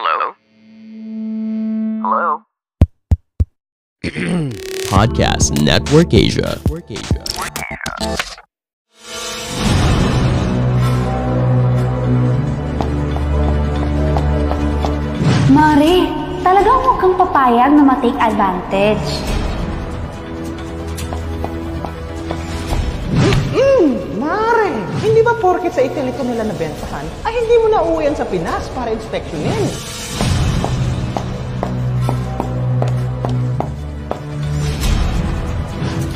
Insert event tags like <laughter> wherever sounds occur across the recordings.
Hello? Hello? <clears throat> Podcast Network Asia. Network Asia. Mare, talagang huwag kang papayag na ma-take advantage. Porket sa Italy ko nila nabentahan, ay hindi mo na uuwian sa Pinas para inspeksyonin?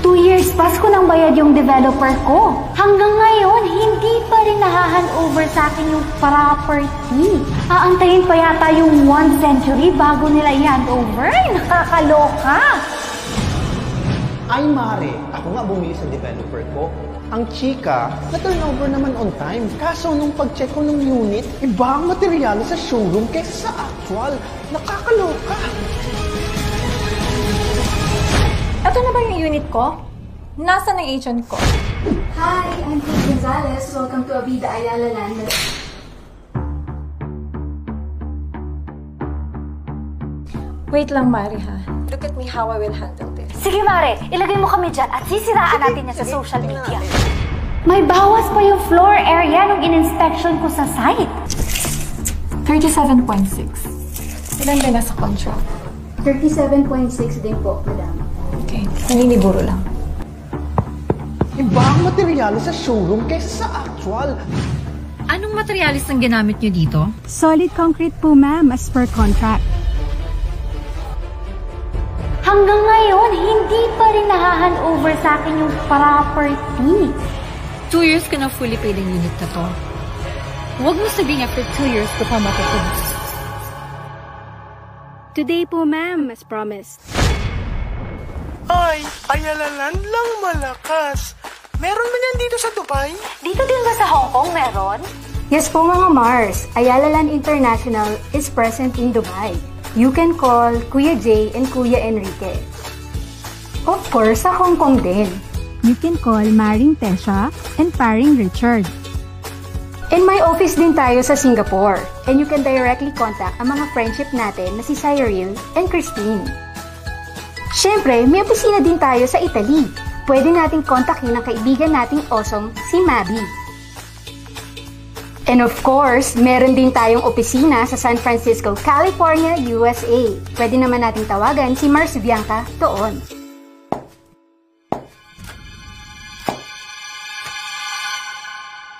Two years pas ko nang bayad yung developer ko. Hanggang ngayon, hindi pa rin nahahan over sa akin yung property. Aantayin pa yata yung one century bago nila i-hand over. Ay, nakakaloka. Ay Mare, ako nga bumili sa developer ko. Ang chika, na-turnover naman on time. Kaso nung pag-check ko ng unit, iba ang materyales sa showroom kaysa sa actual. Nakakaloka. Ito na ba yung unit ko? Nasaan ang agent ko? Hi, I'm Kate Gonzalez. Welcome to Avida Ayala Land. Wait lang, Mari, ha? Look at me how I will handle this. Sige Mare, ilagay mo kami dyan at sisiraan natin yan sa social media. May bawas pa yung floor area nung in-inspection ko sa site. 37.6. Ilan ba nasa contract? 37.6 din po, madam. Okay, naniniburo lang. Iba ang materyales sa showroom kaysa sa actual. Anong materialis ang ginamit nyo dito? Solid concrete po ma'am as per contract. Hanggang ngayon, hindi pa rin nahahan over sa akin yung property. Two years ka na fully paid ang unit na to. Huwag mo sabihin after two years ko pa matapos. Today po ma'am as promised. Ay, ayalalan lang malakas. Meron man yan dito sa Dubai? Dito din ba sa Hong Kong meron? Yes po mga Mars, Ayala Land International is present in Dubai. You can call Kuya Jay and Kuya Enrique. Of course, sa Hong Kong din. You can call Maring Tesha and Paring Richard. And may office din tayo sa Singapore. And you can directly contact ang mga friendship natin na si Cyril and Christine. Siyempre, may opisina din tayo sa Italy. Pwede nating kontakin ang kaibigan nating awesome si Mabi. And of course, meron din tayong opisina sa San Francisco, California, USA. Pwede naman nating tawagan si Mars Bianca doon.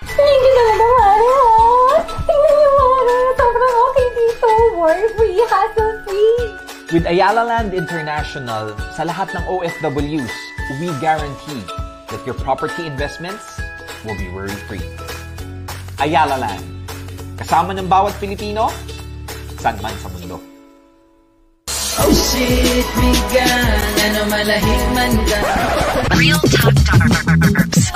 Thank you talaga, Mari, ha? Tingnan niyo, Mari. Sobrang okay dito. Worry-free, hassle-free. With Ayala Land International, sa lahat ng OFWs, we guarantee that your property investments will be worry-free. Ayala Land, kasama ng bawat Pilipino, saan man sa mundo. Real Talk Darbs.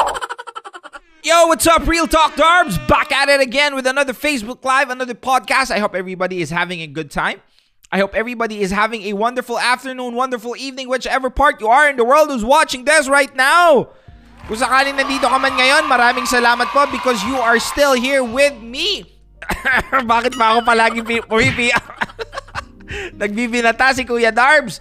Yo, what's up, Real Talk Darbs? Back at it again with another Facebook Live, another podcast. I hope everybody is having a good time. I hope everybody is having a wonderful afternoon, wonderful evening, whichever part you are in the world who's watching this right now. Kung sakaling nandito ka man ngayon, maraming salamat po because you are still here with me. <laughs> Bakit pa ako palagi pi- pumipi? <laughs> Nagbibinata si Kuya Darbs.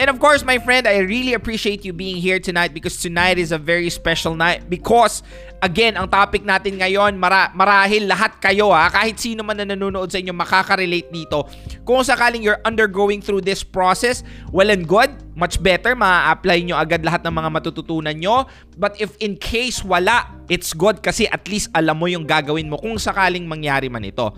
And of course, my friend, I really appreciate you being here tonight because tonight is a very special night because again, ang topic natin ngayon, mara- marahil lahat kayo ha, kahit sino man na nanonood sa inyo makaka-relate dito. Kung sakaling you're undergoing through this process, well and good, much better, ma-apply nyo agad lahat ng mga matututunan nyo. But if in case wala, it's good kasi at least alam mo yung gagawin mo kung sakaling mangyari man ito.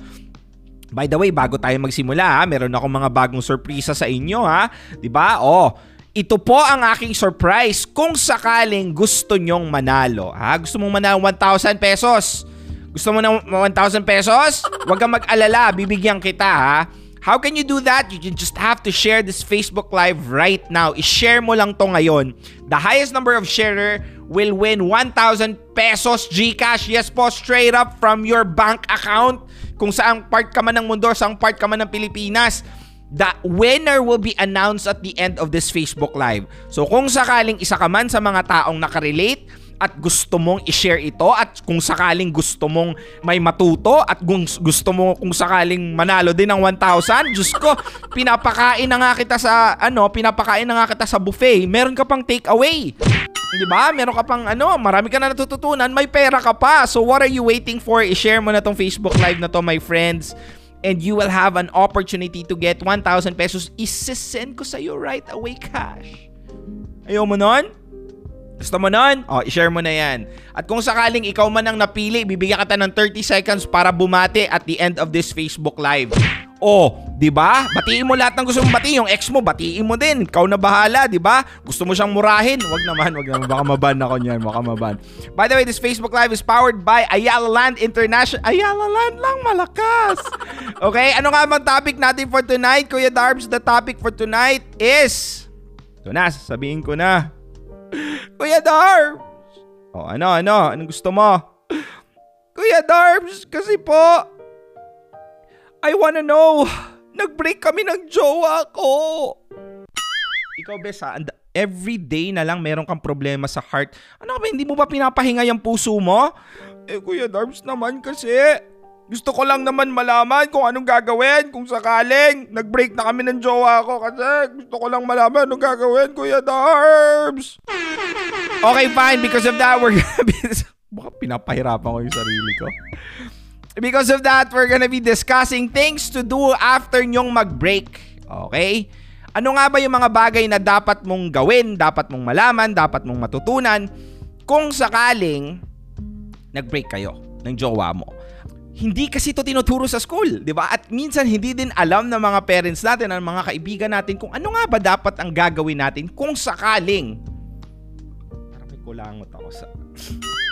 By the way, bago tayo magsimula, ha, meron akong mga bagong sorpresa sa inyo, ha? 'Di ba? Oh, ito po ang aking surprise kung sakaling gusto nyong manalo. Ha? Gusto mong manalo 1,000 pesos? Gusto mo ng 1,000 pesos? Huwag kang mag-alala, bibigyan kita ha. How can you do that? You just have to share this Facebook Live right now. I-share mo lang to ngayon. The highest number of sharer will win 1,000 pesos GCash. Yes po, straight up from your bank account. Kung saang part ka man ng mundo, saang part ka man ng Pilipinas. The winner will be announced at the end of this Facebook Live. So kung sakaling isa ka man sa mga taong nakarelate at gusto mong i-share ito at kung sakaling gusto mong may matuto at kung gusto mo kung sakaling manalo din ng 1,000, Diyos ko, <laughs> pinapakain na nga kita sa ano, pinapakain na nga kita sa buffet. Meron ka pang take away. 'Di ba? Meron ka pang ano, marami ka na natututunan, may pera ka pa. So what are you waiting for? I-share mo na tong Facebook Live na to, my friends. And you will have an opportunity to get 1,000 pesos. Isesend ko sa iyo right away cash. Ayaw mo nun? Gusto mo nun? O, i-share mo na yan. At kung sakaling ikaw man ang napili, bibigyan kita ng 30 seconds para bumati at the end of this Facebook Live. O, di ba? Batiin mo lahat ng gusto mong batiin. Yung ex mo, batiin mo din. Ikaw na bahala, di ba? Gusto mo siyang murahin? Wag naman, wag naman. Baka maban ako niyan. Baka maban. By the way, this Facebook Live is powered by Ayala Land International. Ayala Land lang, malakas. <laughs> Okay, ano nga bang topic natin for tonight? Kuya Darbs, the topic for tonight is... Ito na, sasabihin ko na. Kuya Darbs! O, ano, ano? Anong gusto mo? Kuya Darbs, kasi po, I wanna know, nag-break kami ng jowa ko. Ikaw, Bes, ha? And every day na lang meron kang problema sa heart. Ano ba, hindi mo ba pinapahinga yung puso mo? Eh, Kuya Darbs naman kasi. Gusto ko lang naman malaman kung anong gagawin kung sakaling nag-break na kami ng jowa ko kasi gusto ko lang malaman anong gagawin, Kuya Darbs. Okay, fine. Because of that, we're gonna be... <laughs> Baka pinapahirapan ko yung sarili ko. Because of that, we're gonna be discussing things to do after nyong mag-break. Okay? Ano nga ba yung mga bagay na dapat mong gawin, dapat mong malaman, dapat mong matutunan kung sakaling nag-break kayo ng jowa mo? Hindi kasi ito tinuturo sa school, di ba? At minsan hindi din alam ng mga parents natin, ng mga kaibigan natin kung ano nga ba dapat ang gagawin natin kung sakaling Parang may kulangot ako sa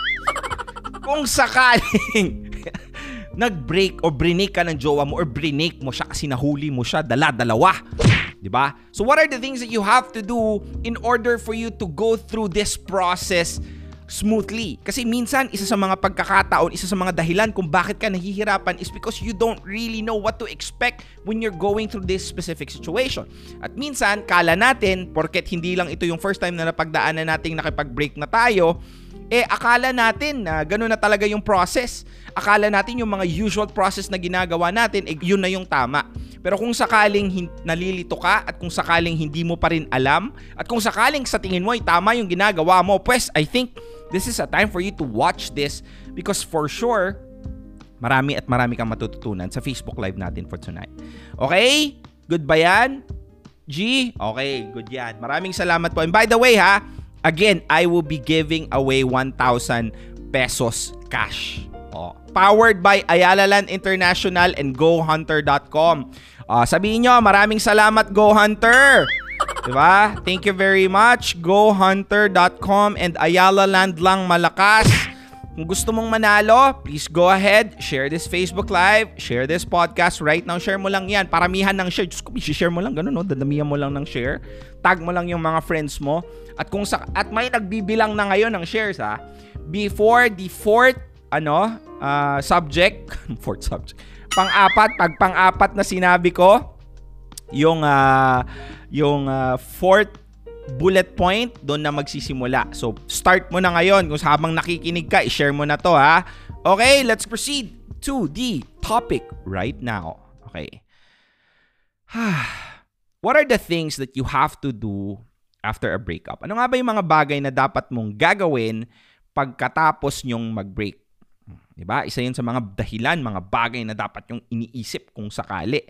<laughs> kung sakaling <laughs> nag-break o brinik ka ng jowa mo or brinik mo siya kasi nahuli mo siya, dala-dalawa. 'Di ba? So what are the things that you have to do in order for you to go through this process smoothly? Kasi minsan isa sa mga pagkakataon, isa sa mga dahilan kung bakit ka nahihirapan is because you don't really know what to expect when you're going through this specific situation. At minsan, kala natin, porket hindi lang ito yung first time na napagdaanan nating nakipag-break na tayo, eh akala natin na gano'n na talaga yung process. Akala natin yung mga usual process na ginagawa natin, eh yun na yung tama. Pero kung sakaling hin- nalilito ka at kung sakaling hindi mo pa rin alam at kung sakaling sa tingin mo ay tama yung ginagawa mo, pues I think this is a time for you to watch this because for sure, marami at marami kang matututunan sa Facebook Live natin for tonight. Okay? Good ba yan? G? Okay, good yan. Maraming salamat po. And by the way ha, again, I will be giving away 1,000 pesos cash. Oh. Powered by Ayala Land International and GoHunter.com. Uh, sabihin nyo, maraming salamat Go Hunter! Diba? Thank you very much. GoHunter.com and Ayala Land lang malakas. Kung gusto mong manalo, please go ahead, share this Facebook Live, share this podcast right now. Share mo lang yan. Paramihan ng share. Diyos ko, share mo lang. Ganun, no? Dadamihan mo lang ng share. Tag mo lang yung mga friends mo. At kung sa, at may nagbibilang na ngayon ng shares, ha? Before the fourth, ano, uh, subject, <laughs> fourth subject, pang-apat, pag pang-apat na sinabi ko, yung, uh, yung uh, fourth bullet point, doon na magsisimula. So, start mo na ngayon. Kung habang nakikinig ka, i-share mo na to ha. Okay, let's proceed to the topic right now. Okay. <sighs> What are the things that you have to do after a breakup? Ano nga ba yung mga bagay na dapat mong gagawin pagkatapos nyong mag-break? Diba? Isa yun sa mga dahilan, mga bagay na dapat yung iniisip kung sakali.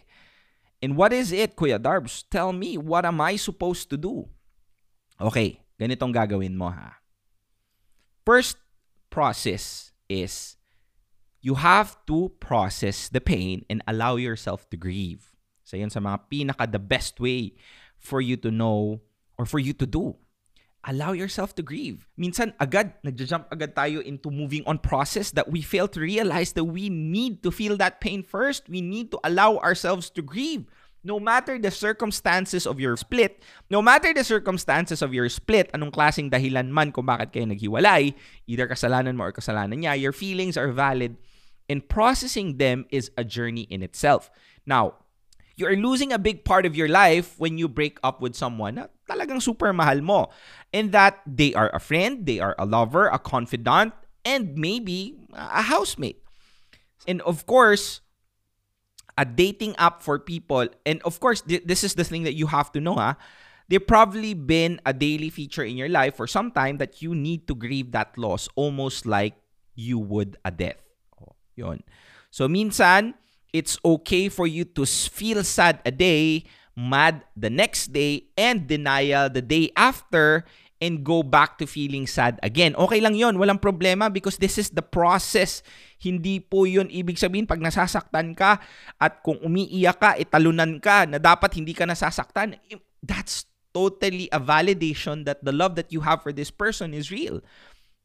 And what is it, Kuya Darbs? Tell me, what am I supposed to do? Okay, ganitong gagawin mo ha. First process is you have to process the pain and allow yourself to grieve. So yun sa mga pinaka the best way for you to know or for you to do. Allow yourself to grieve. Minsan agad, nagja-jump agad tayo into moving on process that we fail to realize that we need to feel that pain first. We need to allow ourselves to grieve no matter the circumstances of your split, no matter the circumstances of your split, anong klaseng dahilan man kung bakit kayo naghiwalay, either kasalanan mo or kasalanan niya, your feelings are valid and processing them is a journey in itself. Now, You are losing a big part of your life when you break up with someone na talagang super mahal mo. And that they are a friend, they are a lover, a confidant, and maybe a housemate. And of course, a dating app for people, and of course, th- this is the thing that you have to know, ha? They've probably been a daily feature in your life for some time that you need to grieve that loss almost like you would a death. Oh, yun. So, minsan, it's okay for you to feel sad a day, mad the next day, and denial the day after and go back to feeling sad again. Okay lang yon, walang problema because this is the process. Hindi po yon ibig sabihin pag nasasaktan ka at kung umiiyak ka, italunan ka na dapat hindi ka nasasaktan. That's totally a validation that the love that you have for this person is real.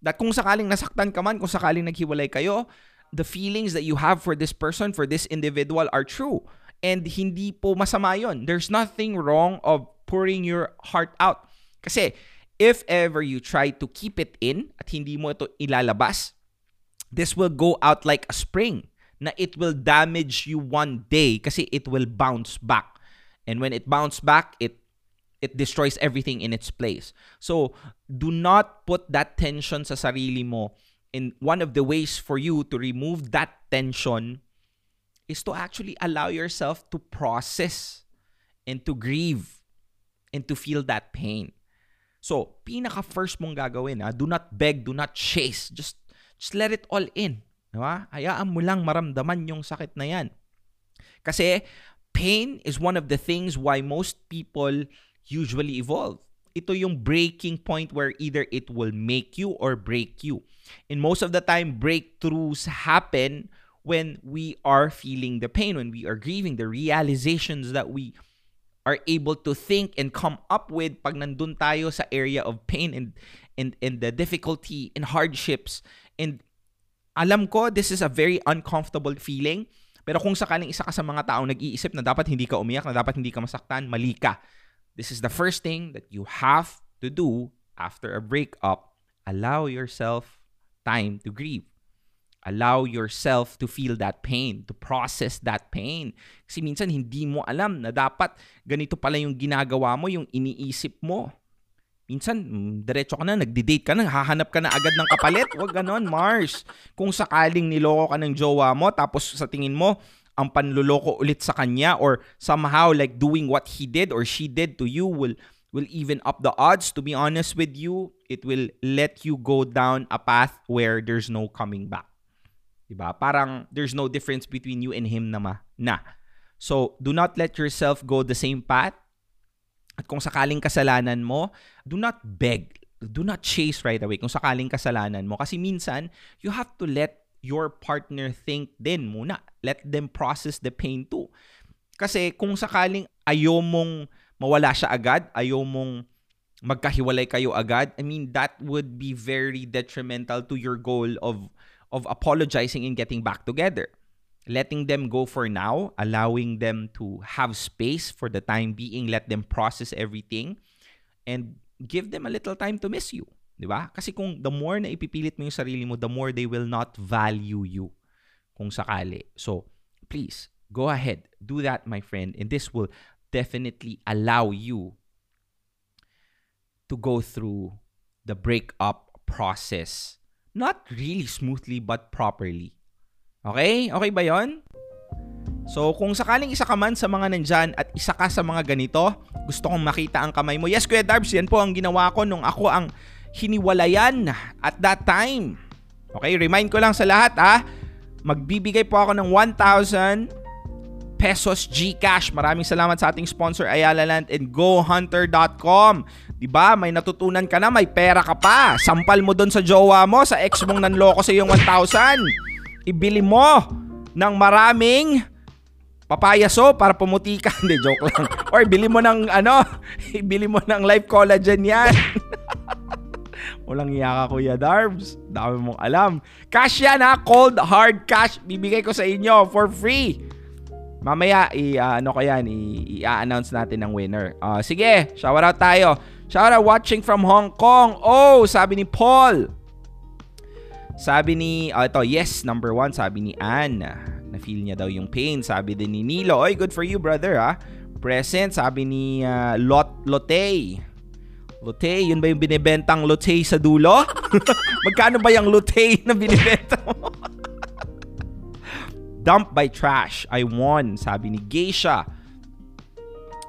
That kung sakaling nasaktan ka man, kung sakaling naghiwalay kayo, the feelings that you have for this person, for this individual are true. And hindi po masama yon. There's nothing wrong of pouring your heart out. Kasi if ever you try to keep it in at hindi mo ito ilalabas, this will go out like a spring na it will damage you one day kasi it will bounce back. And when it bounce back, it it destroys everything in its place. So, do not put that tension sa sarili mo. And one of the ways for you to remove that tension is to actually allow yourself to process and to grieve and to feel that pain. So, pinaka first mong gagawin, ha, do not beg, do not chase. Just just let it all in. Diba? Hayaan mo lang maramdaman yung sakit na yan. Kasi pain is one of the things why most people usually evolve. Ito yung breaking point where either it will make you or break you. And most of the time, breakthroughs happen when we are feeling the pain, when we are grieving, the realizations that we are able to think and come up with pag nandun tayo sa area of pain and and and the difficulty and hardships and alam ko this is a very uncomfortable feeling pero kung sakaling isa ka sa mga taong nag-iisip na dapat hindi ka umiyak na dapat hindi ka masaktan mali ka this is the first thing that you have to do after a breakup allow yourself time to grieve Allow yourself to feel that pain, to process that pain. Kasi minsan hindi mo alam na dapat ganito pala yung ginagawa mo, yung iniisip mo. Minsan, mm, diretso ka na, nagdi-date ka na, hahanap ka na agad ng kapalit. Huwag ganon, Mars. Kung sakaling niloko ka ng jowa mo, tapos sa tingin mo, ang panluloko ulit sa kanya or somehow like doing what he did or she did to you will will even up the odds to be honest with you it will let you go down a path where there's no coming back 'Di ba? Parang there's no difference between you and him na na. So, do not let yourself go the same path. At kung sakaling kasalanan mo, do not beg. Do not chase right away kung sakaling kasalanan mo. Kasi minsan, you have to let your partner think din muna. Let them process the pain too. Kasi kung sakaling ayaw mong mawala siya agad, ayaw mong magkahiwalay kayo agad, I mean, that would be very detrimental to your goal of of apologizing and getting back together. Letting them go for now, allowing them to have space for the time being, let them process everything, and give them a little time to miss you. Di ba? Kasi kung the more na ipipilit mo yung sarili mo, the more they will not value you kung sakali. So, please, go ahead. Do that, my friend. And this will definitely allow you to go through the breakup process not really smoothly but properly. Okay? Okay ba yon? So, kung sakaling isa ka man sa mga nandyan at isa ka sa mga ganito, gusto kong makita ang kamay mo. Yes, Kuya Darbs, yan po ang ginawa ko nung ako ang hiniwalayan at that time. Okay, remind ko lang sa lahat ha, magbibigay po ako ng 1,000 pesos GCash. Maraming salamat sa ating sponsor Ayala Land and GoHunter.com. 'Di ba? May natutunan ka na, may pera ka pa. Sampal mo doon sa jowa mo, sa ex mong nanloko sa iyong 1,000. Ibili mo ng maraming papayaso para pumuti ka. <laughs> Hindi, joke lang. Or bili mo ng ano, <laughs> ibili mo ng life collagen yan. <laughs> Walang iya ka, Kuya Darbs. Dami mong alam. Cash yan ha, cold hard cash. Bibigay ko sa inyo for free. Mamaya, i, uh, ano ko yan, i-announce natin ng winner. Uh, sige, shout out tayo. Shout out watching from Hong Kong. Oh, sabi ni Paul. Sabi ni, oh, ito, yes, number one, sabi ni Anne. Na-feel niya daw yung pain, sabi din ni Nilo. Oy, good for you, brother, ha? Present, sabi ni uh, Lot Lotte. Lotte, yun ba yung binibentang Lotte sa dulo? <laughs> Magkano ba yung Lotte na binibenta mo? <laughs> Dump by trash. I won, sabi ni Geisha.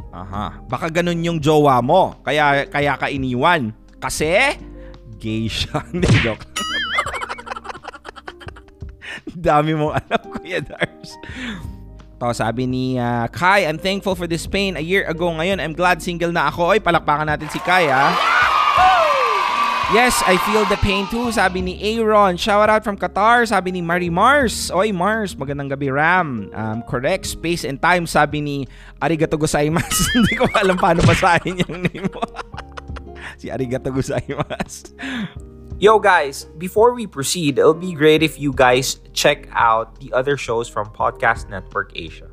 Aha. Baka ganun yung jowa mo. Kaya, kaya ka iniwan. Kasi, siya. <laughs> Hindi, joke. Dami mong alam, Kuya Dars. To, sabi ni uh, Kai, I'm thankful for this pain a year ago. Ngayon, I'm glad single na ako. Oy, palakpakan natin si Kai, ha? Yes, I feel the pain too, sabi ni Aaron. Shout out from Qatar, sabi ni Marie Mars. Oy, Mars, magandang gabi, Ram. Um, correct, space and time, sabi ni Arigato gozaimasu. <laughs> Hindi ko alam paano basahin yung name mo. <laughs> si Arigato gozaimasu. Yo guys, before we proceed, it'll be great if you guys check out the other shows from Podcast Network Asia.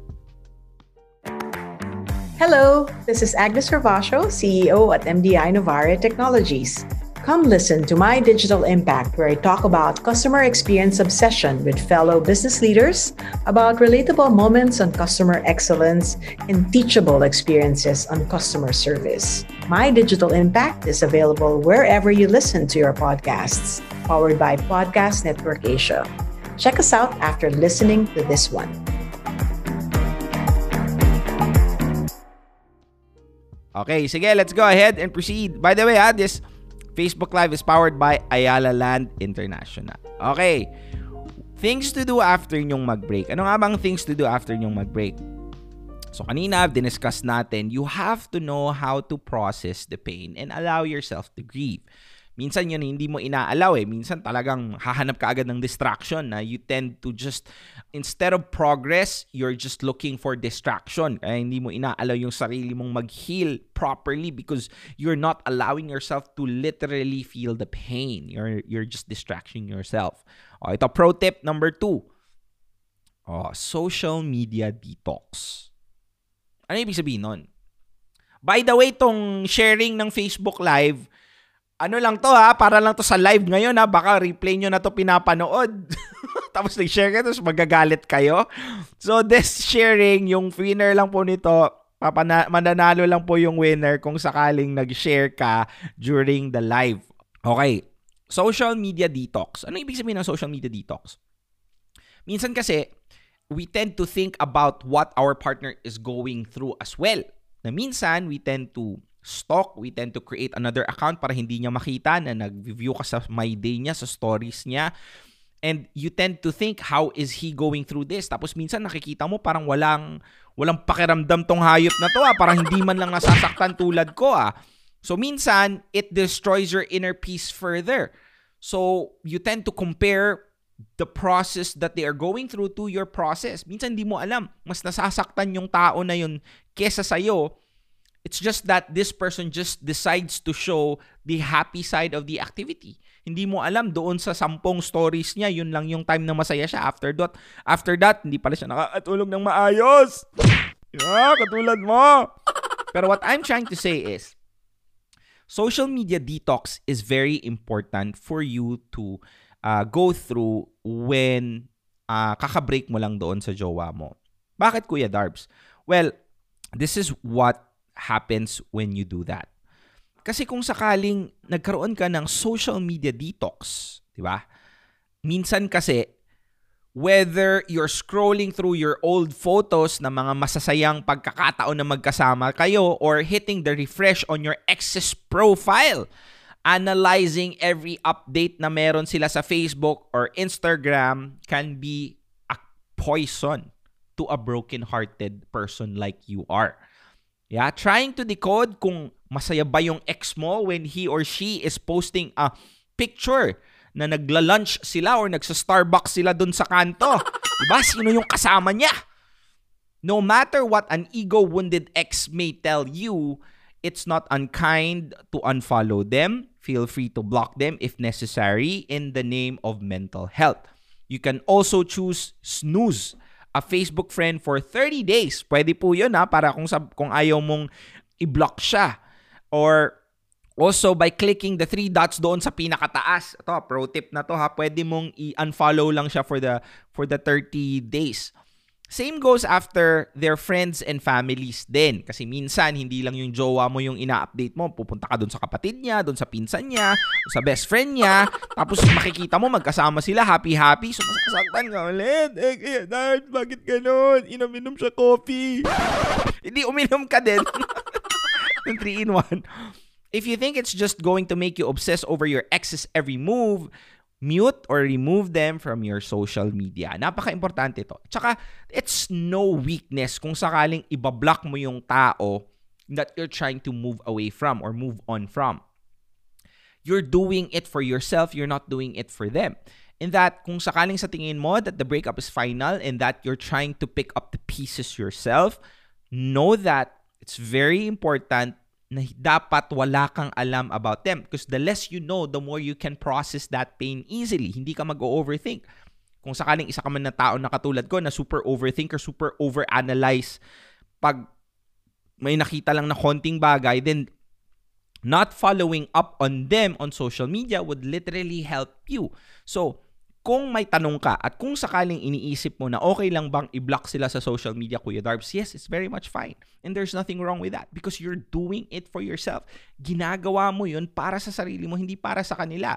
Hello, this is Agnes Ravasho, CEO at MDI Novare Technologies. Come listen to my digital impact where I talk about customer experience obsession with fellow business leaders, about relatable moments on customer excellence, and teachable experiences on customer service. My digital impact is available wherever you listen to your podcasts, powered by Podcast Network Asia. Check us out after listening to this one. Okay, sige, let's go ahead and proceed. By the way, ah, this Facebook Live is powered by Ayala Land International. Okay. Things to do after nyong mag-break. Ano nga bang things to do after nyong mag-break? So kanina, diniscuss natin, you have to know how to process the pain and allow yourself to grieve. Minsan yun hindi mo inaalaw eh. Minsan talagang hahanap ka agad ng distraction na you tend to just, instead of progress, you're just looking for distraction. Kaya hindi mo inaalaw yung sarili mong mag-heal properly because you're not allowing yourself to literally feel the pain. You're, you're just distracting yourself. O, ito, pro tip number two. O, social media detox. Ano ibig sabihin nun? By the way, tong sharing ng Facebook Live, ano lang to ha, para lang to sa live ngayon ha, baka replay nyo na to pinapanood. <laughs> tapos nag-share kayo, tapos magagalit kayo. So this sharing, yung winner lang po nito, papana- mananalo lang po yung winner kung sakaling nag-share ka during the live. Okay, social media detox. Ano ibig sabihin ng social media detox? Minsan kasi, we tend to think about what our partner is going through as well. Na minsan, we tend to stock, we tend to create another account para hindi niya makita na nag-view ka sa my day niya, sa stories niya. And you tend to think, how is he going through this? Tapos minsan nakikita mo parang walang, walang pakiramdam tong hayop na to ah. Parang hindi man lang nasasaktan tulad ko ah. So minsan, it destroys your inner peace further. So you tend to compare the process that they are going through to your process. Minsan hindi mo alam, mas nasasaktan yung tao na yun kesa sa'yo It's just that this person just decides to show the happy side of the activity. Hindi mo alam doon sa sampung stories niya, yun lang yung time na masaya siya. After that, after that, hindi pala siya nakakatulog ng maayos. Yeah, katulad mo. Pero what I'm trying to say is, social media detox is very important for you to uh, go through when uh, kakabreak mo lang doon sa jowa mo. Bakit, Kuya Darbs? Well, this is what happens when you do that. Kasi kung sakaling nagkaroon ka ng social media detox, di ba? Minsan kasi, whether you're scrolling through your old photos na mga masasayang pagkakataon na magkasama kayo or hitting the refresh on your ex's profile, analyzing every update na meron sila sa Facebook or Instagram can be a poison to a broken-hearted person like you are. Yeah, trying to decode kung masaya ba yung ex mo when he or she is posting a picture na nagla-lunch sila or nagsa-Starbucks sila dun sa kanto. <laughs> Diba? Sino yung kasama niya? No matter what an ego-wounded ex may tell you, it's not unkind to unfollow them. Feel free to block them if necessary in the name of mental health. You can also choose snooze a Facebook friend for 30 days. Pwede po yun ha, para kung, sab- kung ayaw mong i-block siya. Or also by clicking the three dots doon sa pinakataas. Ito, pro tip na to ha, pwede mong i-unfollow lang siya for the, for the 30 days. Same goes after their friends and families din. Kasi minsan, hindi lang yung jowa mo yung ina-update mo. Pupunta ka dun sa kapatid niya, dun sa pinsan niya, sa best friend niya. Tapos makikita mo, magkasama sila, happy-happy. So, masasaktan ka ulit. Eh, kaya, Dad, bakit ganun? Inom-inom siya coffee. hindi uminom ka din. <laughs> Yung 3 in 1. If you think it's just going to make you obsess over your ex's every move, mute or remove them from your social media. Napaka-importante ito. Tsaka, it's no weakness kung sakaling ibablock mo yung tao that you're trying to move away from or move on from. You're doing it for yourself, you're not doing it for them. In that, kung sakaling sa tingin mo that the breakup is final and that you're trying to pick up the pieces yourself, know that it's very important na dapat wala kang alam about them. Because the less you know, the more you can process that pain easily. Hindi ka mag-overthink. Kung sakaling isa ka man na tao na katulad ko na super overthinker, super overanalyze, pag may nakita lang na konting bagay, then not following up on them on social media would literally help you. So, kung may tanong ka at kung sakaling iniisip mo na okay lang bang i-block sila sa social media, Kuya Darbs, yes, it's very much fine. And there's nothing wrong with that because you're doing it for yourself. Ginagawa mo yun para sa sarili mo, hindi para sa kanila.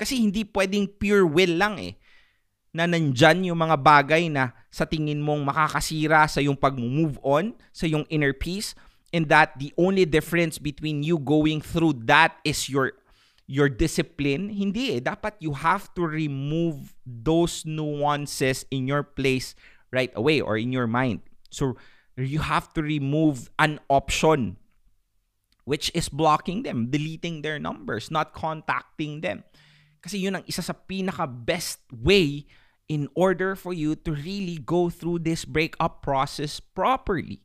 Kasi hindi pwedeng pure will lang eh na nandyan yung mga bagay na sa tingin mong makakasira sa yung pag-move on, sa yung inner peace, and that the only difference between you going through that is your your discipline. Hindi eh. Dapat you have to remove those nuances in your place right away or in your mind. So, you have to remove an option which is blocking them, deleting their numbers, not contacting them. Kasi yun ang isa sa pinaka best way in order for you to really go through this breakup process properly.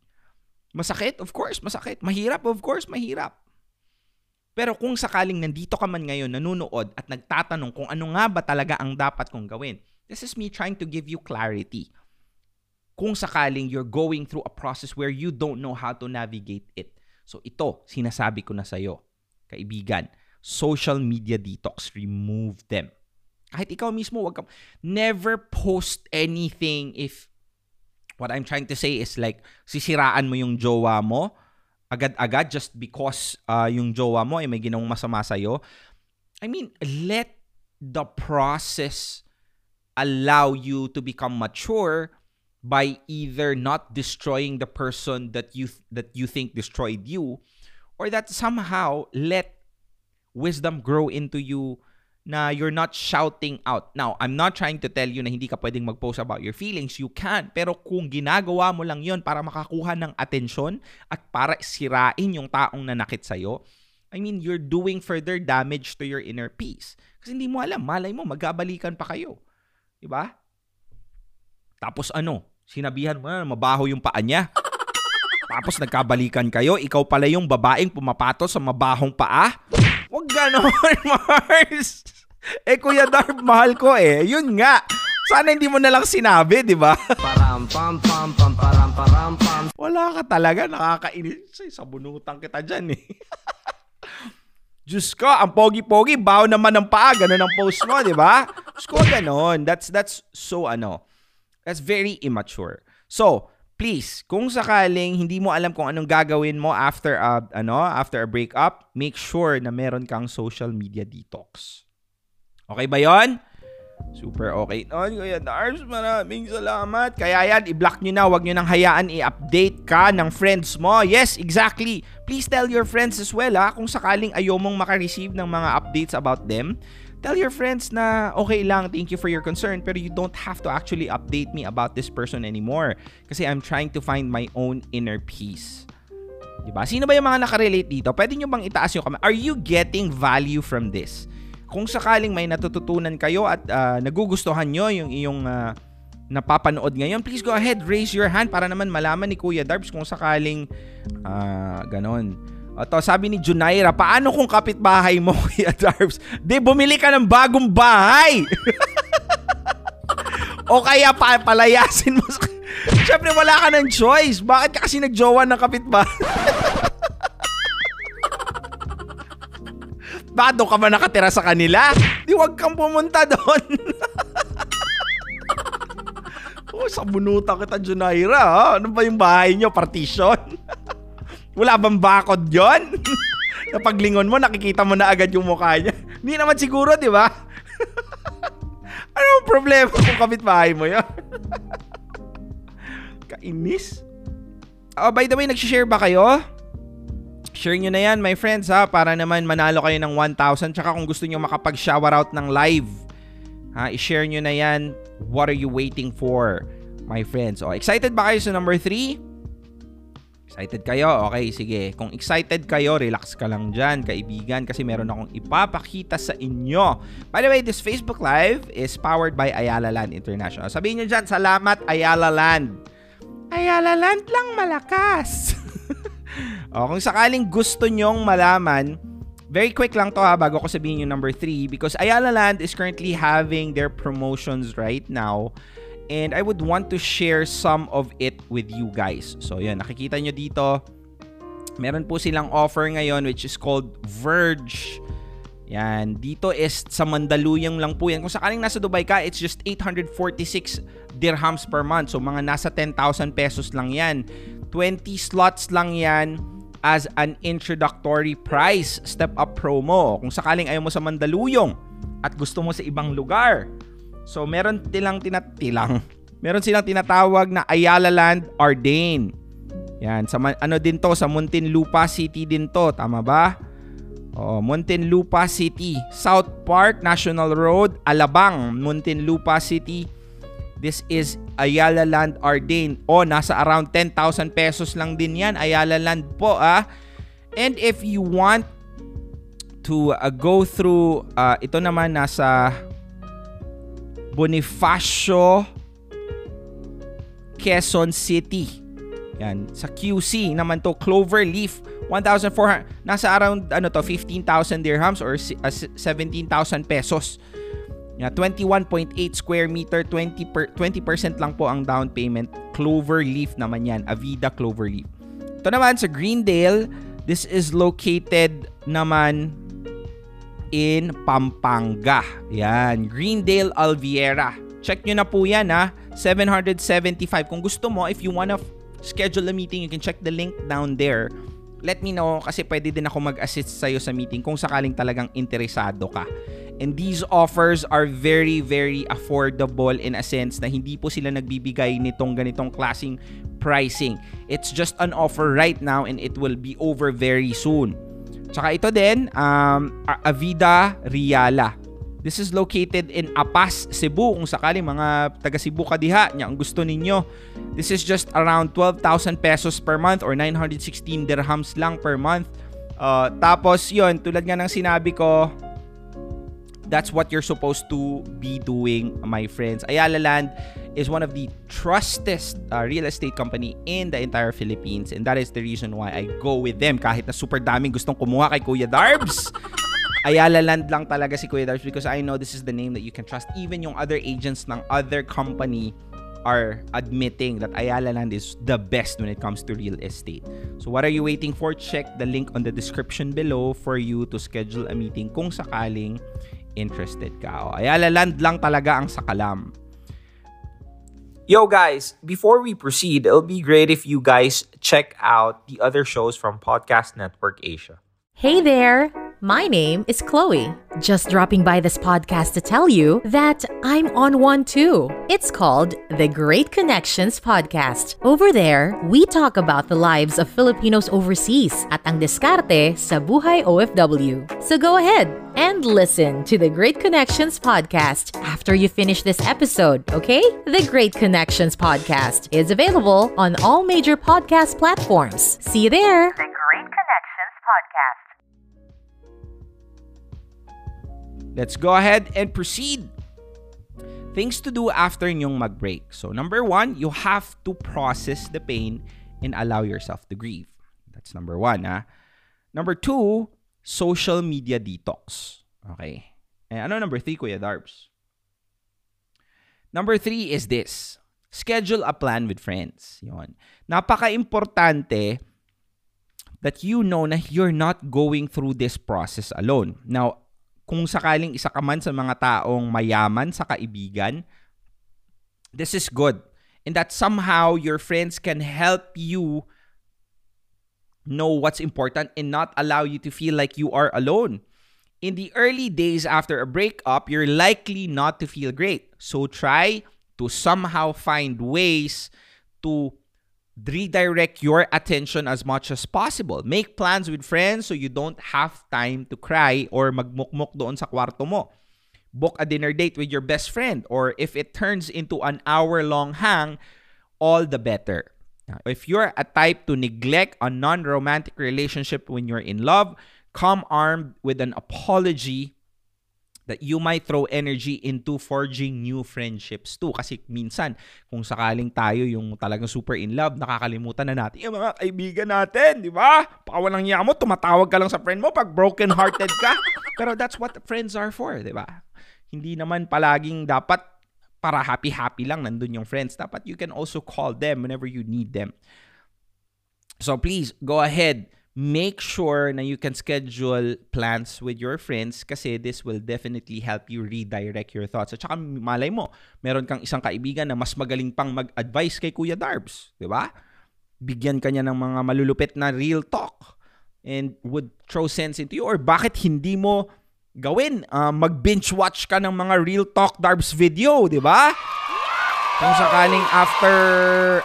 Masakit? Of course, masakit. Mahirap? Of course, mahirap. Pero kung sakaling nandito ka man ngayon, nanunood at nagtatanong kung ano nga ba talaga ang dapat kong gawin, this is me trying to give you clarity. Kung sakaling you're going through a process where you don't know how to navigate it. So ito, sinasabi ko na sa'yo, kaibigan, social media detox, remove them. Kahit ikaw mismo, wag ka, never post anything if what I'm trying to say is like, sisiraan mo yung jowa mo, agad-agad just because uh, yung jowa mo ay may ginawang masama sa'yo. I mean, let the process allow you to become mature by either not destroying the person that you that you think destroyed you or that somehow let wisdom grow into you na you're not shouting out. Now, I'm not trying to tell you na hindi ka pwedeng mag-post about your feelings. You can. Pero kung ginagawa mo lang yon para makakuha ng atensyon at para sirain yung taong nanakit sa'yo, I mean, you're doing further damage to your inner peace. Kasi hindi mo alam, malay mo, magkabalikan pa kayo. Diba? Tapos ano, sinabihan mo na mabaho yung paa niya. Tapos nagkabalikan kayo, ikaw pala yung babaeng pumapato sa mabahong paa. Huwag ganon, <laughs> Mars. Eh, Kuya Darb, mahal ko eh. Yun nga. Sana hindi mo na lang sinabi, di ba? Param pam pam pam param param pam. Wala ka talaga, nakakainis. Ay, sabunutan kita dyan eh. <laughs> Diyos ko, ang pogi-pogi, baho naman ng paa, ganun ang post mo, di ba? Diyos ko, ganun. That's, that's so ano, that's very immature. So, please, kung sakaling hindi mo alam kung anong gagawin mo after a, ano, after a breakup, make sure na meron kang social media detox. Okay ba 'yon? Super okay. No, Kuya Darbs, maraming salamat. Kaya yan, i-block nyo na. Huwag nyo nang hayaan i-update ka ng friends mo. Yes, exactly. Please tell your friends as well ha, kung sakaling ayaw mong makareceive ng mga updates about them tell your friends na okay lang, thank you for your concern, pero you don't have to actually update me about this person anymore. Kasi I'm trying to find my own inner peace. Diba? Sino ba yung mga nakarelate dito? Pwede nyo bang itaas yung comment? Are you getting value from this? Kung sakaling may natututunan kayo at uh, nagugustuhan nyo yung iyong uh, napapanood ngayon, please go ahead, raise your hand para naman malaman ni Kuya Darbs kung sakaling uh, ganon ito, sabi ni Junaira, paano kung kapitbahay mo, <laughs> Kuya Darbs? Di, bumili ka ng bagong bahay. <laughs> o kaya pa palayasin mo. <laughs> Siyempre, wala ka ng choice. Bakit ka kasi nagjowa ng kapitbahay? Bado ka ba nakatira sa kanila? Di wag kang pumunta doon. oh, sa bunutan kita, Junaira. Ha? Ano ba yung bahay nyo? Partition? Wala bang bakod yon? <laughs> na paglingon mo, nakikita mo na agad yung mukha niya. Hindi naman siguro, di ba? <laughs> ano problema kung kapitbahay mo yan? <laughs> Kainis. Oh, by the way, nag-share ba kayo? Share nyo na yan, my friends, ha? Para naman manalo kayo ng 1,000. Tsaka kung gusto nyo makapag-shower ng live, ha? I-share nyo na yan. What are you waiting for, my friends? Oh, excited ba kayo sa number 3? Excited kayo? Okay, sige. Kung excited kayo, relax ka lang dyan, kaibigan, kasi meron akong ipapakita sa inyo. By the way, this Facebook Live is powered by Ayala Land International. Sabihin nyo dyan, salamat Ayala Land. Ayala Land lang malakas. <laughs> o, kung sakaling gusto nyong malaman, very quick lang to ha, bago ko sabihin yung number 3, because Ayala Land is currently having their promotions right now and I would want to share some of it with you guys. So yan, nakikita nyo dito, meron po silang offer ngayon which is called Verge. Yan, dito is sa Mandaluyong lang po yan. Kung sakaling nasa Dubai ka, it's just 846 dirhams per month. So mga nasa 10,000 pesos lang yan. 20 slots lang yan as an introductory price step up promo. Kung sakaling ayaw mo sa Mandaluyong at gusto mo sa ibang lugar, So meron tilang tinatilang. Meron silang tinatawag na Ayala Land Ardain. Yan, sa ano din to sa Muntinlupa City din to, tama ba? Oh, Muntinlupa City, South Park National Road, Alabang, Muntinlupa City. This is Ayala Land Ardain. Oh, nasa around 10,000 pesos lang din 'yan, Ayala Land po ah. And if you want to uh, go through uh, ito naman nasa Bonifacio, Quezon City. Yan. Sa QC naman to, Cloverleaf, 1,400, nasa around ano to, 15,000 dirhams or uh, 17,000 pesos. Yeah, 21.8 square meter, 20 per, 20% lang po ang down payment. Cloverleaf naman yan, Avida Cloverleaf. Ito naman sa Greendale, this is located naman in Pampanga. Yan, Greendale Alviera. Check nyo na po yan ha. 775. Kung gusto mo, if you wanna schedule a meeting, you can check the link down there. Let me know kasi pwede din ako mag-assist sa'yo sa meeting kung sakaling talagang interesado ka. And these offers are very, very affordable in a sense na hindi po sila nagbibigay nitong ganitong klasing pricing. It's just an offer right now and it will be over very soon. Tsaka ito din, um, Avida Riala. This is located in Apas, Cebu. Kung sakali mga taga Cebu kadiha niya ang gusto ninyo. This is just around 12,000 pesos per month or 916 dirhams lang per month. Uh, tapos yon tulad nga ng sinabi ko, that's what you're supposed to be doing, my friends. Ayala Land is one of the trusted uh, real estate company in the entire Philippines and that is the reason why I go with them kahit na super daming gustong kumuha kay Kuya Darbs. <laughs> Ayala Land lang talaga si Kuya Darbs because I know this is the name that you can trust. Even yung other agents ng other company are admitting that Ayala Land is the best when it comes to real estate. So what are you waiting for? Check the link on the description below for you to schedule a meeting kung sakaling interested ka. O, Ayala Land lang talaga ang sakalam. Yo guys, before we proceed, it'll be great if you guys check out the other shows from Podcast Network Asia. Hey there! My name is Chloe. Just dropping by this podcast to tell you that I'm on one too. It's called the Great Connections Podcast. Over there, we talk about the lives of Filipinos overseas at ang diskarte sa buhay OFW. So go ahead and listen to the Great Connections Podcast after you finish this episode, okay? The Great Connections Podcast is available on all major podcast platforms. See you there! The Great Connections Podcast. Let's go ahead and proceed. Things to do after nyong mag-break. So number one, you have to process the pain and allow yourself to grieve. That's number one. Ha? Number two, social media detox. Okay. And ano number three, Kuya Darbs? Number three is this. Schedule a plan with friends. Yon. Napaka-importante that you know na you're not going through this process alone. Now, kung sakaling isa ka man sa mga taong mayaman sa kaibigan, this is good. and that somehow your friends can help you know what's important and not allow you to feel like you are alone. In the early days after a breakup, you're likely not to feel great. So try to somehow find ways to redirect your attention as much as possible. Make plans with friends so you don't have time to cry or magmukmuk doon sa kwarto mo. Book a dinner date with your best friend or if it turns into an hour-long hang, all the better. If you're a type to neglect a non-romantic relationship when you're in love, come armed with an apology that you might throw energy into forging new friendships too. Kasi minsan, kung sakaling tayo yung talagang super in love, nakakalimutan na natin yung mga kaibigan natin, di ba? Pakawalang niya mo, tumatawag ka lang sa friend mo pag broken-hearted ka. <laughs> Pero that's what friends are for, di ba? Hindi naman palaging dapat para happy-happy lang nandun yung friends. Dapat you can also call them whenever you need them. So please, go ahead make sure na you can schedule plans with your friends kasi this will definitely help you redirect your thoughts. At saka malay mo, meron kang isang kaibigan na mas magaling pang mag-advise kay Kuya Darbs. Di ba? Bigyan ka niya ng mga malulupit na real talk and would throw sense into you. Or bakit hindi mo gawin? Uh, mag-binge watch ka ng mga real talk Darbs video, di ba? Kung sakaling after,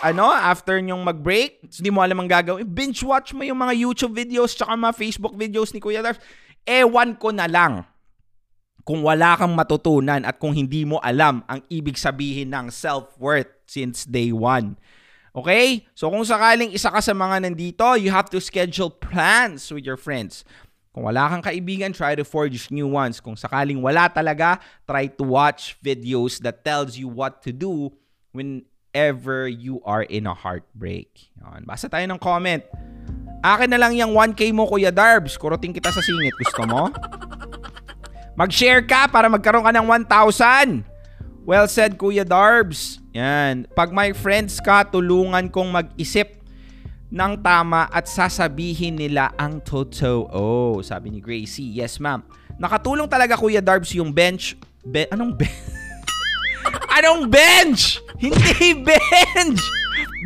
ano, after nyong mag-break, hindi mo alam ang gagawin, binge watch mo yung mga YouTube videos tsaka mga Facebook videos ni Kuya Darbs. Ewan ko na lang kung wala kang matutunan at kung hindi mo alam ang ibig sabihin ng self-worth since day one. Okay? So kung sakaling isa ka sa mga nandito, you have to schedule plans with your friends. Kung wala kang kaibigan, try to forge new ones. Kung sakaling wala talaga, try to watch videos that tells you what to do whenever you are in a heartbreak. Yan. Basa tayo ng comment. Akin na lang yung 1K mo, Kuya Darbs. Kurutin kita sa singit. Gusto mo? Mag-share ka para magkaroon ka ng 1,000. Well said, Kuya Darbs. Yan. Pag may friends ka, tulungan kong mag-isip ng tama at sasabihin nila ang totoo. Oh, sabi ni Gracie. Yes, ma'am. Nakatulong talaga Kuya Darbs yung bench. Be- anong bench? <laughs> anong bench? Hindi bench!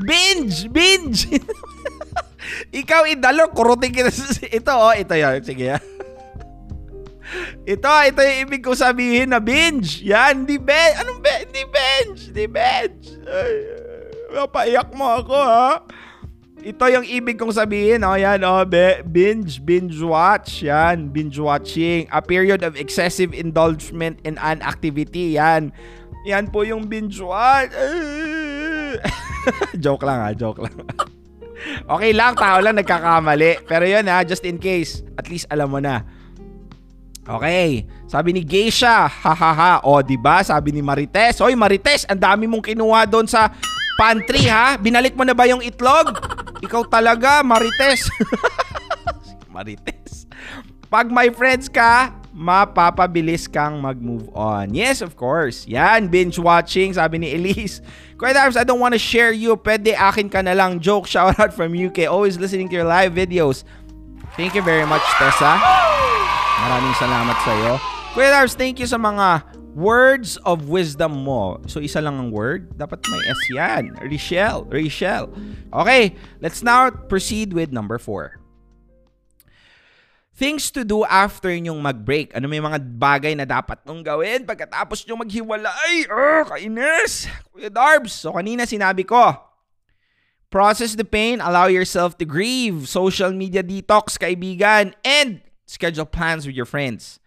Binge! Binge! <laughs> Ikaw, idalo, kurutin kita. <laughs> Ito, oh, ito yan. Sige, yan. Ito, ito yung ibig ko sabihin na binge. Yan, hindi bench. Anong bench? Hindi bench. Hindi bench. Ay, mapaiyak mo ako, ha? Ito yung ibig kong sabihin, oh, yan, oh, binge, binge watch, yan, binge watching, a period of excessive indulgement in an activity, yan. Yan po yung binge watch. <laughs> joke lang ha, joke lang. <laughs> okay lang, tao lang nagkakamali. Pero yun ha, just in case, at least alam mo na. Okay, sabi ni Geisha, hahaha. O, di ba? Sabi ni Marites, Oy, Marites, ang dami mong kinuha doon sa pantry ha. Binalik mo na ba yung itlog? Ikaw talaga, Marites. <laughs> Marites. Pag my friends ka, mapapabilis kang mag-move on. Yes, of course. Yan, binge watching, sabi ni Elise. Kuya Darbs, I don't want to share you. Pwede akin ka na lang. Joke, shout out from UK. Always listening to your live videos. Thank you very much, Tessa. Maraming salamat sa iyo. Kuya Darbs, thank you sa mga words of wisdom mo. So, isa lang ang word. Dapat may S yan. Rachel. Rachel. Okay, let's now proceed with number four. Things to do after nyong mag-break. Ano may mga bagay na dapat nung gawin pagkatapos nyong maghiwalay? Oh, kainis! Kuya Darbs. So, kanina sinabi ko, process the pain, allow yourself to grieve, social media detox, kaibigan, and schedule plans with your friends.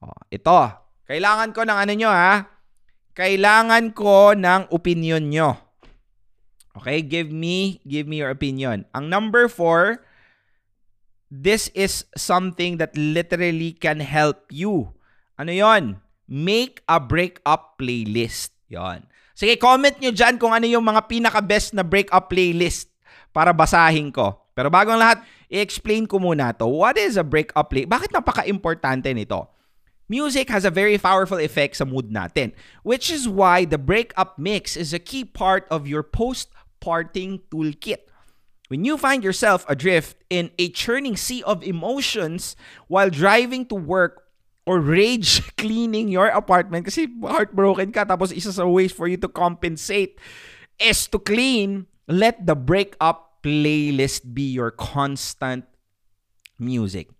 Oh, ito, kailangan ko ng ano nyo ha. Kailangan ko ng opinion nyo. Okay, give me, give me your opinion. Ang number four, this is something that literally can help you. Ano yon? Make a breakup playlist. Yon. Sige, comment nyo dyan kung ano yung mga pinaka-best na breakup playlist para basahin ko. Pero bago ang lahat, i-explain ko muna to. What is a breakup playlist? Bakit napaka-importante nito? Music has a very powerful effect sa mood natin, which is why the breakup mix is a key part of your post-parting toolkit. When you find yourself adrift in a churning sea of emotions while driving to work or rage <laughs> cleaning your apartment kasi heartbroken ka tapos isa sa ways for you to compensate is to clean, let the breakup playlist be your constant music.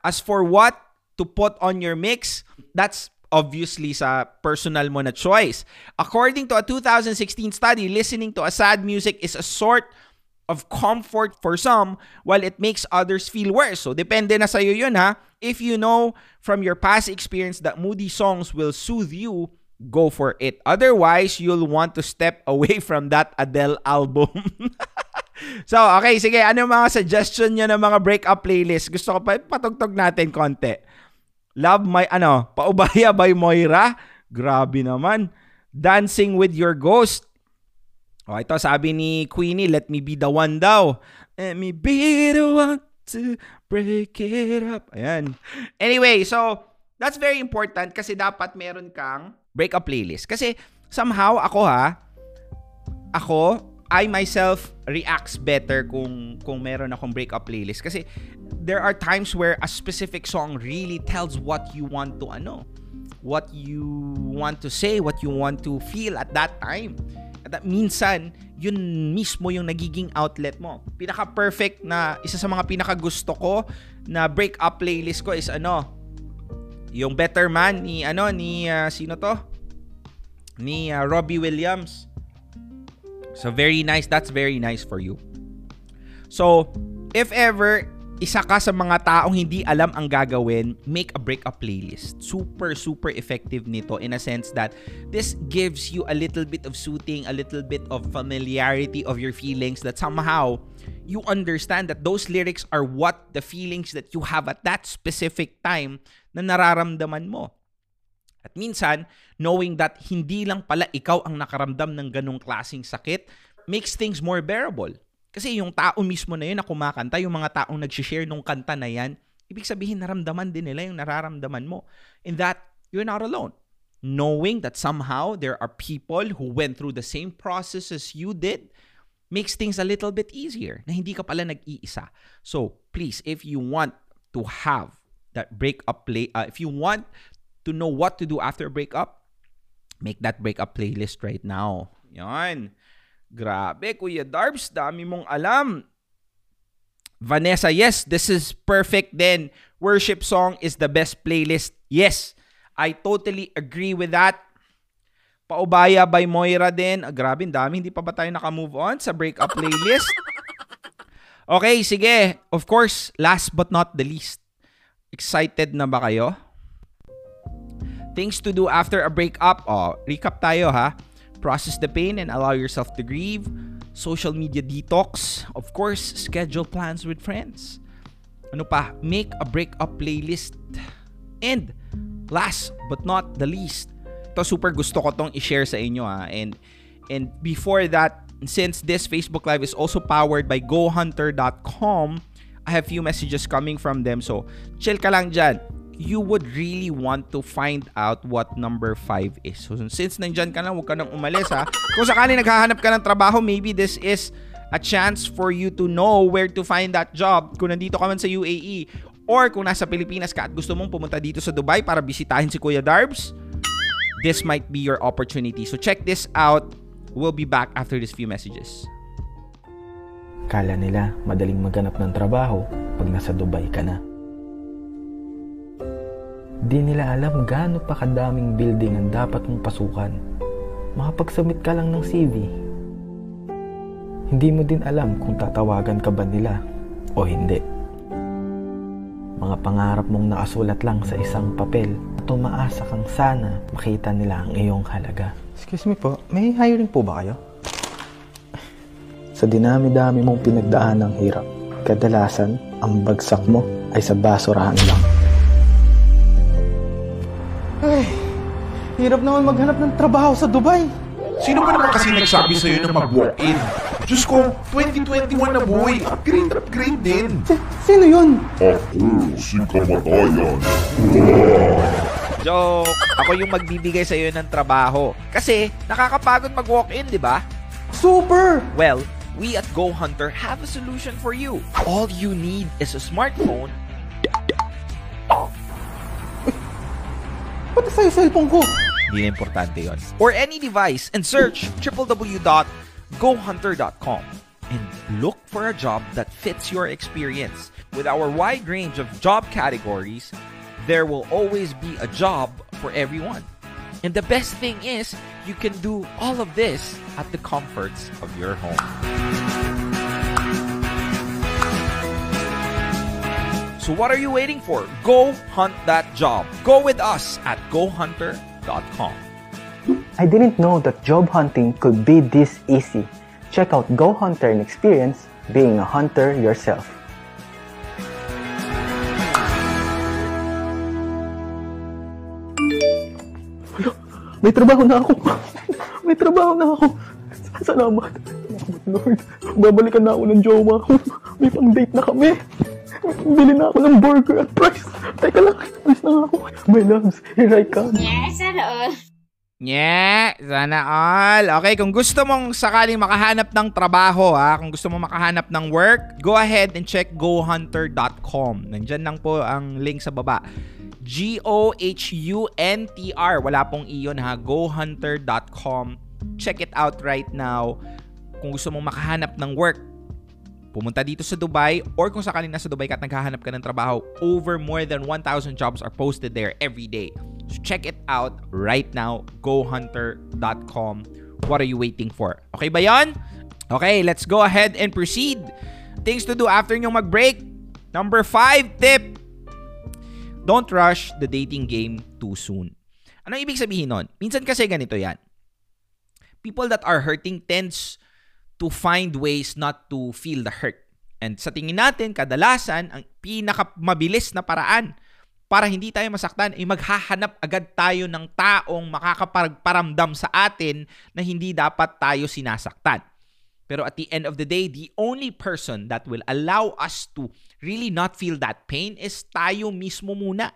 As for what to put on your mix, that's obviously sa personal mo na choice. According to a 2016 study, listening to a sad music is a sort of comfort for some while it makes others feel worse. So depende na sa'yo yun ha. If you know from your past experience that moody songs will soothe you, go for it. Otherwise, you'll want to step <laughs> away from that Adele album. <laughs> so, okay, sige. Ano mga suggestion nyo ng mga breakup playlist? Gusto ko pa patugtog natin konti. Love My, ano, Paubaya by Moira. Grabe naman. Dancing with Your Ghost. O, ito sabi ni Queenie, let me be the one daw. Let me be the one to break it up. Ayan. Anyway, so, that's very important kasi dapat meron kang breakup playlist. Kasi somehow ako ha, ako, I myself reacts better kung kung meron akong breakup playlist kasi there are times where a specific song really tells what you want to ano, what you want to say, what you want to feel at that time. At that, minsan, yun mismo yung nagiging outlet mo. Pinaka-perfect na, isa sa mga pinaka-gusto ko na breakup playlist ko is ano, yung Better Man ni ano ni uh, sino to? Ni uh, Robbie Williams. So very nice. That's very nice for you. So, if ever isa ka sa mga taong hindi alam ang gagawin, make a breakup playlist. Super, super effective nito in a sense that this gives you a little bit of soothing, a little bit of familiarity of your feelings that somehow you understand that those lyrics are what the feelings that you have at that specific time na nararamdaman mo. At minsan, knowing that hindi lang pala ikaw ang nakaramdam ng ganong klasing sakit makes things more bearable. Kasi yung tao mismo na yun na kumakanta, yung mga taong nag-share nung kanta na yan, ibig sabihin naramdaman din nila yung nararamdaman mo. In that, you're not alone. Knowing that somehow there are people who went through the same process as you did makes things a little bit easier na hindi ka pala nag-iisa. So, please, if you want to have that breakup play, uh, if you want to know what to do after a breakup, make that breakup playlist right now. Yan. Grabe, Kuya Darbs, dami mong alam. Vanessa, yes, this is perfect then. Worship song is the best playlist. Yes, I totally agree with that. Paubaya by Moira din. Ah, grabe, dami. Hindi pa ba tayo naka-move on sa breakup playlist? Okay, sige. Of course, last but not the least. Excited na ba kayo? Things to do after a breakup. Oh, recap tayo ha. Process the pain and allow yourself to grieve. Social media detox. Of course, schedule plans with friends. Ano pa? Make a breakup playlist. And last but not the least, to super gusto ko tong i-share sa inyo ha. And and before that, since this Facebook Live is also powered by GoHunter.com, I have few messages coming from them. So, chill ka lang dyan. You would really want to find out what number 5 is. So, since nandyan ka lang, huwag ka nang umalis ha. Kung sakali naghahanap ka ng trabaho, maybe this is a chance for you to know where to find that job. Kung nandito ka man sa UAE or kung nasa Pilipinas ka at gusto mong pumunta dito sa Dubai para bisitahin si Kuya Darbs, this might be your opportunity. So check this out. We'll be back after these few messages. Kala nila madaling maghanap ng trabaho pag nasa Dubai ka na. Di nila alam gaano pa kadaming building ang dapat mong pasukan. Makapagsubmit ka lang ng CV. Hindi mo din alam kung tatawagan ka ba nila o hindi. Mga pangarap mong nakasulat lang sa isang papel at umaasa kang sana makita nila ang iyong halaga. Excuse me po, may hiring po ba kayo? Sa dinami-dami mong pinagdaan ng hirap, kadalasan ang bagsak mo ay sa basurahan lang. Ay, hirap naman maghanap ng trabaho sa Dubai. Sino ba naman kasi nagsabi sa'yo na mag-walk-in? Diyos ko, 2021 na boy. Upgrade, upgrade din. Sino yun? Ako, si Kamatayan. Joke! Ako yung magbibigay sa iyo ng trabaho. Kasi nakakapagod mag-walk-in, di ba? Super! Well, we at Go Hunter have a solution for you. All you need is a smartphone. Cellphone ko? Hindi importante. Or any device and search www.gohunter.com and look for a job that fits your experience. With our wide range of job categories, there will always be a job for everyone. And the best thing is, you can do all of this at the comforts of your home. So what are you waiting for? Go hunt that job. Go with us at gohunter.com. I didn't know that job hunting could be this easy. Check out Go Hunter and experience being a hunter yourself. May trabaho na ako. May trabaho na ako. Salamat. Salamat, Lord. Babalikan na ako ng jowa ko. May pang-date na kami. Bili na ako ng burger at fries. Teka lang, na nga ako. My loves, here I come. Yes, sana all. Yeah, sana all. Okay, kung gusto mong sakaling makahanap ng trabaho, ha, kung gusto mong makahanap ng work, go ahead and check gohunter.com. Nandyan lang po ang link sa baba. G-O-H-U-N-T-R. Wala pong iyon ha. GoHunter.com. Check it out right now. Kung gusto mong makahanap ng work, pumunta dito sa Dubai or kung sakaling nasa Dubai ka at naghahanap ka ng trabaho, over more than 1,000 jobs are posted there every day. So check it out right now. GoHunter.com. What are you waiting for? Okay ba yan? Okay, let's go ahead and proceed. Things to do after nyong mag-break. Number 5 tip. Don't rush the dating game too soon. Ano ibig sabihin nun? Minsan kasi ganito yan. People that are hurting tends to find ways not to feel the hurt. And sa tingin natin, kadalasan, ang pinakamabilis na paraan para hindi tayo masaktan ay maghahanap agad tayo ng taong makakaparamdam sa atin na hindi dapat tayo sinasaktan. Pero at the end of the day, the only person that will allow us to really not feel that pain is tayo mismo muna.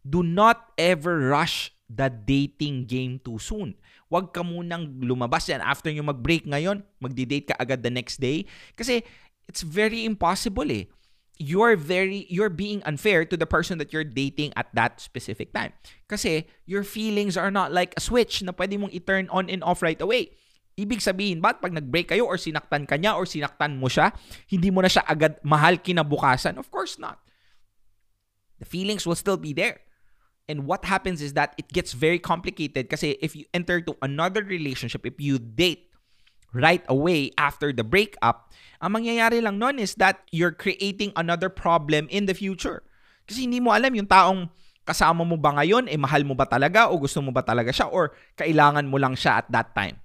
Do not ever rush the dating game too soon. Huwag ka munang lumabas yan. After nyo mag-break ngayon, magdi-date ka agad the next day. Kasi it's very impossible eh. You're very, you're being unfair to the person that you're dating at that specific time. Kasi your feelings are not like a switch na pwede mong i-turn on and off right away. Ibig sabihin, ba't pag nag-break kayo or sinaktan ka niya or sinaktan mo siya, hindi mo na siya agad mahal kinabukasan? Of course not. The feelings will still be there. And what happens is that it gets very complicated kasi if you enter to another relationship, if you date right away after the breakup, ang mangyayari lang nun is that you're creating another problem in the future. Kasi hindi mo alam yung taong kasama mo ba ngayon, eh mahal mo ba talaga o gusto mo ba talaga siya or kailangan mo lang siya at that time.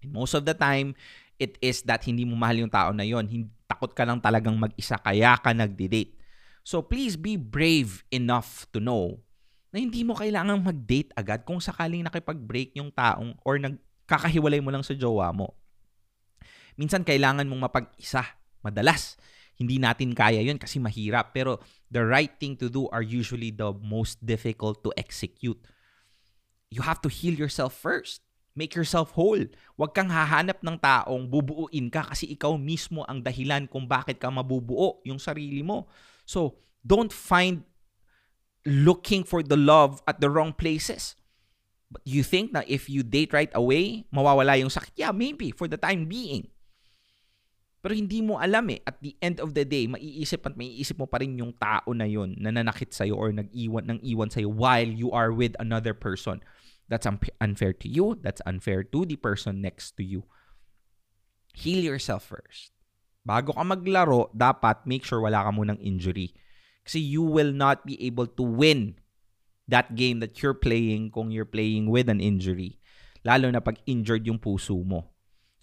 And most of the time, it is that hindi mo mahal yung tao na yon. Takot ka lang talagang mag-isa kaya ka nagdi-date. So please be brave enough to know na hindi mo kailangang mag-date agad kung sakaling nakipag-break yung taong or nagkakahiwalay mo lang sa jowa mo. Minsan kailangan mong mapag-isa. Madalas, hindi natin kaya yun kasi mahirap. Pero the right thing to do are usually the most difficult to execute. You have to heal yourself first. Make yourself whole. Huwag kang hahanap ng taong bubuuin ka kasi ikaw mismo ang dahilan kung bakit ka mabubuo yung sarili mo. So, don't find looking for the love at the wrong places. But you think na if you date right away, mawawala yung sakit? Yeah, maybe for the time being. Pero hindi mo alam eh. At the end of the day, maiisip at maiisip mo pa rin yung tao na yun na nanakit sa'yo or nag-iwan ng iwan sa'yo while you are with another person. That's unfair to you. That's unfair to the person next to you. Heal yourself first. Bago ka maglaro, dapat make sure wala ka munang injury. Kasi you will not be able to win that game that you're playing kung you're playing with an injury. Lalo na pag injured yung puso mo.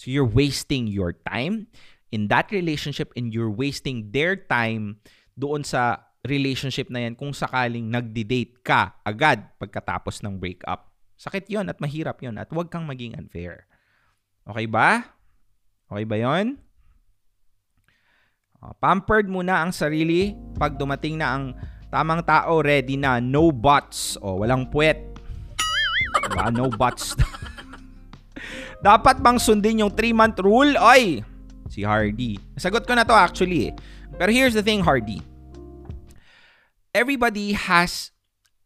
So you're wasting your time in that relationship and you're wasting their time doon sa relationship na yan kung sakaling nagdi-date ka agad pagkatapos ng breakup. Sakit yon at mahirap yon at huwag kang maging unfair. Okay ba? Okay ba yon? Uh, pampered muna ang sarili pag dumating na ang tamang tao, ready na. No bots. O, walang puwet. Diba? No bots. <laughs> Dapat bang sundin yung 3-month rule? Oy! Si Hardy. Sagot ko na to actually eh. Pero here's the thing, Hardy. Everybody has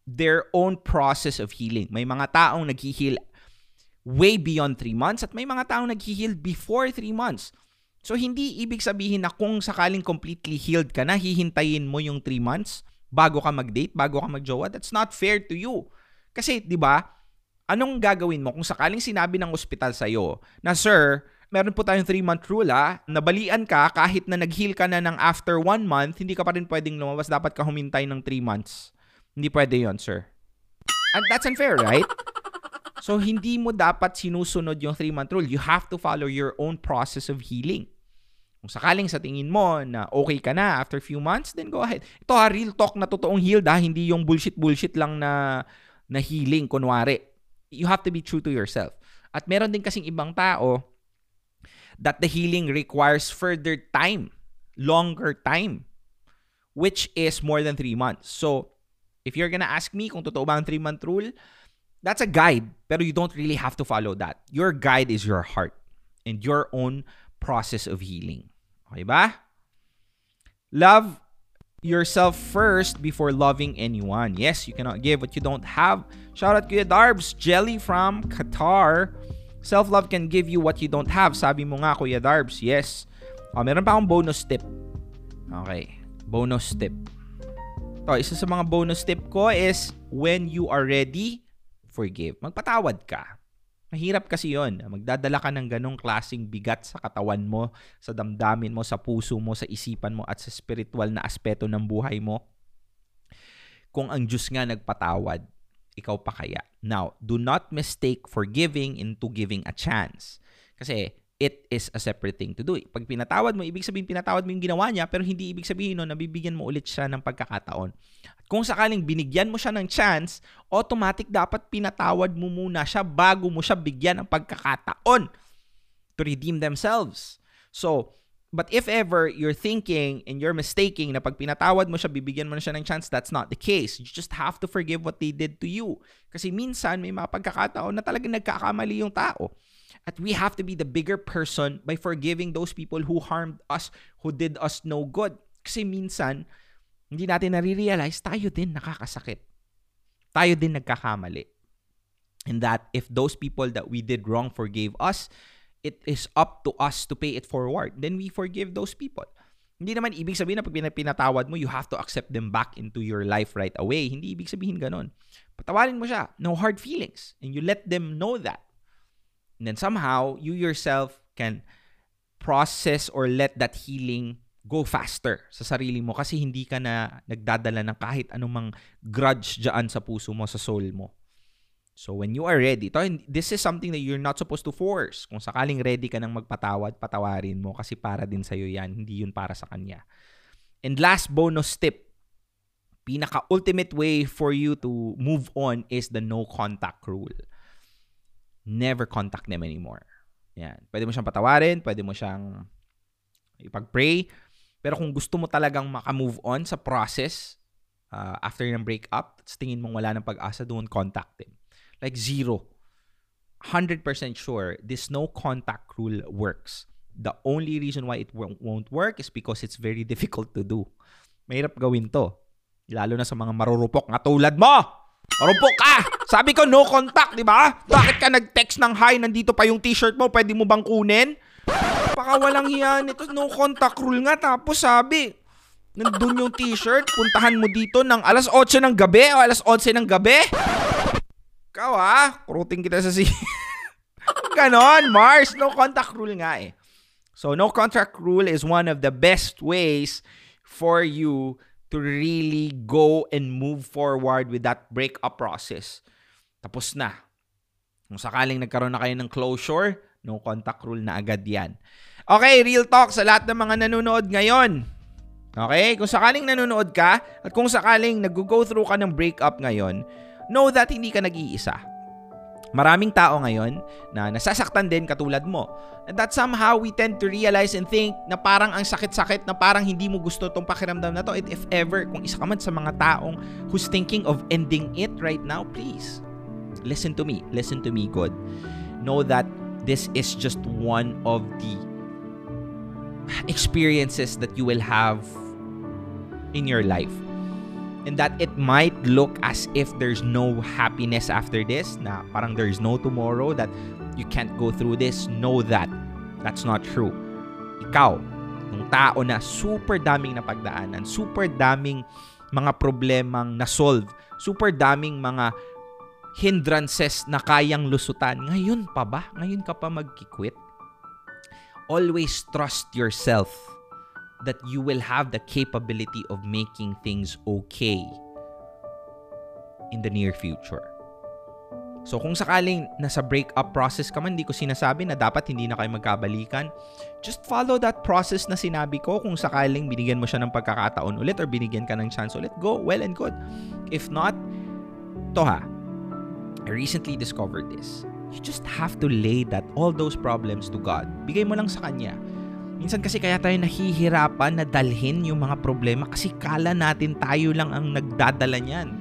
their own process of healing. May mga taong nag-heal way beyond 3 months at may mga taong nag-heal before 3 months. So, hindi ibig sabihin na kung sakaling completely healed ka na, hihintayin mo yung 3 months bago ka mag-date, bago ka mag-jowa. That's not fair to you. Kasi, di ba, anong gagawin mo kung sakaling sinabi ng ospital sa'yo na, Sir, meron po tayong 3-month rule ha, nabalian ka kahit na nag-heal ka na ng after 1 month, hindi ka pa rin pwedeng lumabas. Dapat ka humintay ng 3 months. Hindi pwede yon sir. And that's unfair, right? So, hindi mo dapat sinusunod yung 3-month rule. You have to follow your own process of healing. Kung sakaling sa tingin mo na okay ka na after few months, then go ahead. Ito ha, real talk na totoong healed ha, hindi yung bullshit-bullshit lang na, na healing, kunwari. You have to be true to yourself. At meron din kasing ibang tao that the healing requires further time, longer time, which is more than 3 months. So, if you're gonna ask me kung totoo ba ang 3-month rule, that's a guide, pero you don't really have to follow that. Your guide is your heart and your own process of healing. Okay ba? Love yourself first before loving anyone. Yes, you cannot give what you don't have. Shout out Kuya Darbs, Jelly from Qatar. Self-love can give you what you don't have. Sabi mo nga, Kuya Darbs. Yes. Oh, meron pa akong bonus tip. Okay. Bonus tip. To, isa sa mga bonus tip ko is when you are ready, forgive. Magpatawad ka. Mahirap kasi yon. Magdadala ka ng ganong klasing bigat sa katawan mo, sa damdamin mo, sa puso mo, sa isipan mo, at sa spiritual na aspeto ng buhay mo. Kung ang Diyos nga nagpatawad, ikaw pa kaya. Now, do not mistake forgiving into giving a chance. Kasi it is a separate thing to do. Pag pinatawad mo, ibig sabihin pinatawad mo yung ginawa niya, pero hindi ibig sabihin no, nabibigyan mo ulit siya ng pagkakataon. Kung sakaling binigyan mo siya ng chance, automatic dapat pinatawad mo muna siya bago mo siya bigyan ng pagkakataon to redeem themselves. So, but if ever you're thinking and you're mistaking na pag pinatawad mo siya, bibigyan mo na siya ng chance, that's not the case. You just have to forgive what they did to you. Kasi minsan may mga pagkakataon na talagang nagkakamali yung tao. At we have to be the bigger person by forgiving those people who harmed us, who did us no good. Kasi minsan, hindi natin nare-realize, tayo din nakakasakit. Tayo din nagkakamali. And that if those people that we did wrong forgave us, it is up to us to pay it forward. Then we forgive those people. Hindi naman ibig sabihin na pag pinatawad mo, you have to accept them back into your life right away. Hindi ibig sabihin ganun. Patawarin mo siya. No hard feelings. And you let them know that. And then somehow, you yourself can process or let that healing go faster sa sarili mo kasi hindi ka na nagdadala ng kahit anumang grudge dyan sa puso mo, sa soul mo. So when you are ready, to, this is something that you're not supposed to force. Kung sakaling ready ka nang magpatawad, patawarin mo kasi para din sa'yo yan, hindi yun para sa kanya. And last bonus tip, pinaka-ultimate way for you to move on is the no contact rule. Never contact them anymore. Yan. Pwede mo siyang patawarin, pwede mo siyang ipag-pray, pero kung gusto mo talagang maka-move on sa process uh, after ng breakup, tingin mong wala ng pag-asa, don't contact them. Like zero. 100% sure this no contact rule works. The only reason why it won't work is because it's very <laughs> difficult to do. Mahirap gawin to. Lalo na sa mga marurupok na tulad mo. Marupok ka! Sabi ko no contact, di ba? Bakit ka nag-text ng hi, nandito pa yung t-shirt mo, pwede mo bang kunin? Baka walang hiya nito. No contact rule nga. Tapos sabi, nandun yung t-shirt. Puntahan mo dito ng alas 8 ng gabi o alas 11 ng gabi. Ikaw ha, kuruting kita sa si... <laughs> Ganon, Mars. No contact rule nga eh. So, no contract rule is one of the best ways for you to really go and move forward with that breakup process. Tapos na. Kung sakaling nagkaroon na kayo ng closure, No contact rule na agad yan. Okay, real talk sa lahat ng mga nanonood ngayon. Okay? Kung sakaling nanonood ka at kung sakaling nag-go through ka ng breakup ngayon, know that hindi ka nag-iisa. Maraming tao ngayon na nasasaktan din katulad mo. And that somehow we tend to realize and think na parang ang sakit-sakit na parang hindi mo gusto tong pakiramdam na to. And if ever, kung isa ka man sa mga taong who's thinking of ending it right now, please, listen to me. Listen to me, God. Know that this is just one of the experiences that you will have in your life. and that it might look as if there's no happiness after this, na parang there's no tomorrow, that you can't go through this, know that that's not true. Ikaw, yung tao na super daming napagdaanan, super daming mga problemang na-solve, super daming mga hindrances na kayang lusutan. Ngayon pa ba? Ngayon ka pa magkikwit? Always trust yourself that you will have the capability of making things okay in the near future. So kung sakaling nasa breakup process ka man, hindi ko sinasabi na dapat hindi na kayo magkabalikan. Just follow that process na sinabi ko. Kung sakaling binigyan mo siya ng pagkakataon ulit or binigyan ka ng chance ulit, go, well and good. If not, to ha, I recently discovered this. You just have to lay that all those problems to God. Bigay mo lang sa Kanya. Minsan kasi kaya tayo nahihirapan na dalhin yung mga problema kasi kala natin tayo lang ang nagdadala niyan.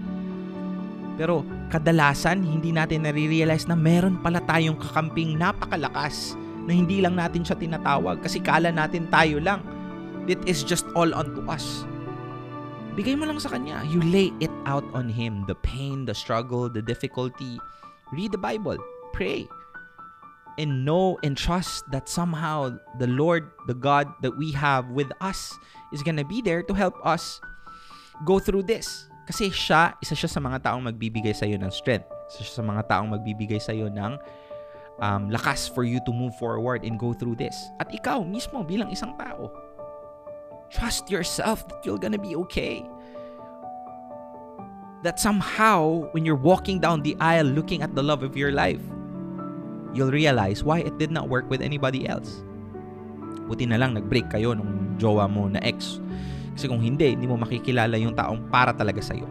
Pero kadalasan hindi natin nare-realize na meron pala tayong kakamping napakalakas na hindi lang natin siya tinatawag kasi kala natin tayo lang. It is just all onto us. Bigay mo lang sa kanya. You lay it out on him. The pain, the struggle, the difficulty. Read the Bible. Pray. And know and trust that somehow the Lord, the God that we have with us is gonna be there to help us go through this. Kasi siya, isa siya sa mga taong magbibigay sa iyo ng strength. Isa siya sa mga taong magbibigay sa iyo ng um, lakas for you to move forward and go through this. At ikaw mismo bilang isang tao, trust yourself that you're gonna be okay. That somehow, when you're walking down the aisle looking at the love of your life, you'll realize why it did not work with anybody else. Buti na lang nag-break kayo nung jowa mo na ex kasi kung hindi, hindi mo makikilala yung taong para talaga sa'yo.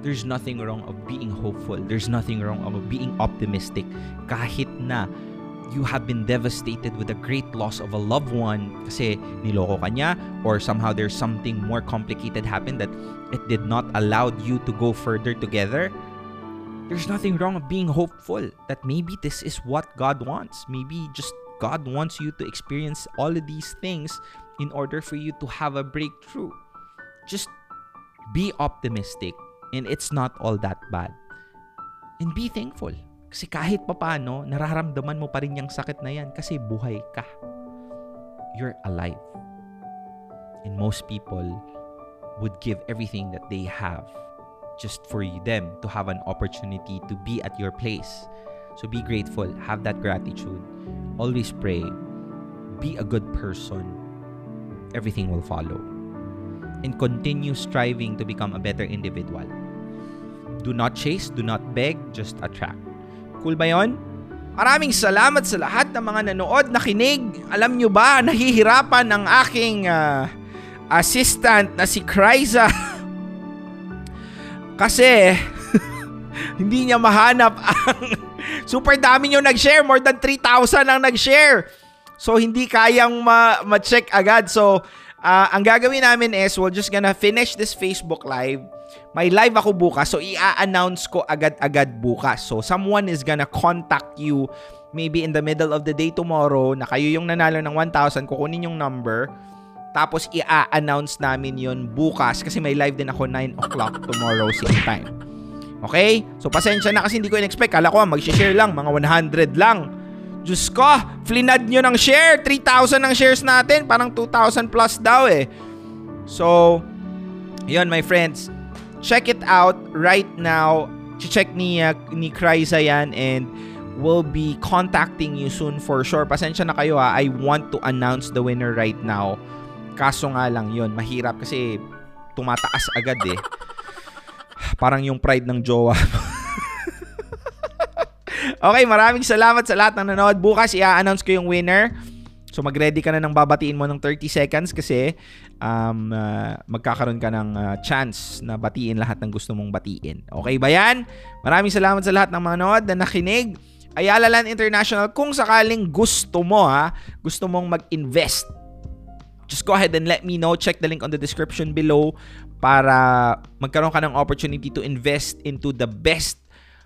There's nothing wrong of being hopeful. There's nothing wrong of being optimistic. Kahit na you have been devastated with a great loss of a loved one kasi niloko ka niya or somehow there's something more complicated happened that it did not allow you to go further together. There's nothing wrong of being hopeful that maybe this is what God wants. Maybe just God wants you to experience all of these things in order for you to have a breakthrough. Just be optimistic and it's not all that bad. And be thankful. Kasi kahit papano, nararamdaman mo pa rin yung sakit na yan kasi buhay ka. You're alive. And most people would give everything that they have just for them to have an opportunity to be at your place. So be grateful, have that gratitude. Always pray. Be a good person. Everything will follow. And continue striving to become a better individual. Do not chase, do not beg, just attract. Cool ba yon? Maraming salamat sa lahat ng mga nanood, nakinig. Alam nyo ba, nahihirapan ang aking uh, assistant na si Kryza. <laughs> Kasi, <laughs> hindi niya mahanap ang <laughs> super dami nyo nag-share. More than 3,000 ang nag-share. So, hindi kayang ma- ma-check agad. So, uh, ang gagawin namin is, we're just gonna finish this Facebook Live. May live ako bukas. So, i-announce ko agad-agad bukas. So, someone is gonna contact you maybe in the middle of the day tomorrow na kayo yung nanalo ng 1,000, kukunin yung number. Tapos, i-announce namin yon bukas kasi may live din ako 9 o'clock tomorrow same time. Okay? So, pasensya na kasi hindi ko in-expect. Kala ko, mag-share lang. Mga 100 lang. Diyos ko, flinad nyo ng share. 3,000 ng shares natin. Parang 2,000 plus daw eh. So, yun my friends. Check it out right now. Check ni, uh, ni Kryza yan and we'll be contacting you soon for sure. Pasensya na kayo ha. I want to announce the winner right now. Kaso nga lang yun, mahirap kasi tumataas agad eh. <sighs> Parang yung pride ng jowa. <laughs> okay, maraming salamat sa lahat ng nanood. Bukas i-announce ko yung winner. So mag-ready ka na ng babatiin mo ng 30 seconds kasi um, uh, magkakaroon ka ng uh, chance na batiin lahat ng gusto mong batiin. Okay ba yan? Maraming salamat sa lahat ng mga nanood na nakinig. Ayala Land International, kung sakaling gusto mo ha, gusto mong mag-invest just go ahead and let me know. Check the link on the description below para magkaroon ka ng opportunity to invest into the best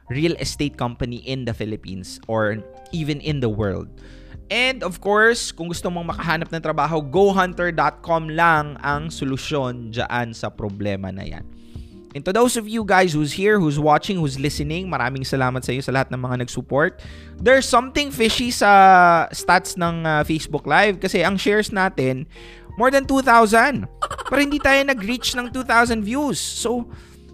real estate company in the Philippines or even in the world. And of course, kung gusto mong makahanap ng trabaho, gohunter.com lang ang solusyon dyan sa problema na yan. And to those of you guys who's here, who's watching, who's listening, maraming salamat sa iyo sa lahat ng mga nag-support. There's something fishy sa stats ng uh, Facebook Live kasi ang shares natin more than 2,000. Pero hindi tayo nag-reach ng 2,000 views. So,